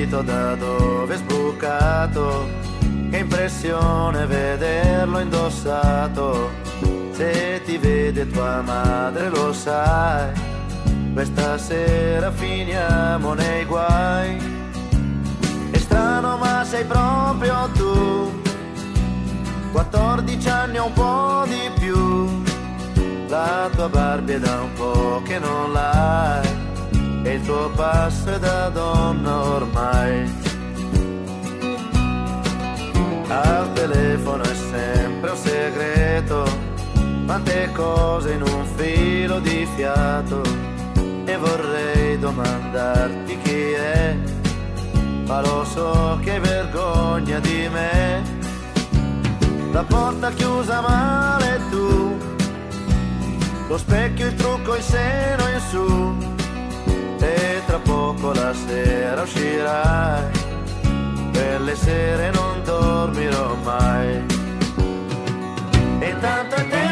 Vestito da dove è sbucato, che impressione vederlo indossato. Se ti vede tua madre lo sai, questa sera finiamo nei guai. È strano ma sei proprio tu, 14 anni o un po' di più, la tua Barbie da un po' che non l'hai e il tuo passo da donna ormai. Al telefono è sempre un segreto, quante cose in un filo di fiato e vorrei domandarti chi è, ma lo so che vergogna di me. La porta chiusa male tu, lo specchio, il trucco, il seno in su e tra poco la sera uscirai, per le sere non dormirò mai. E tanto tempo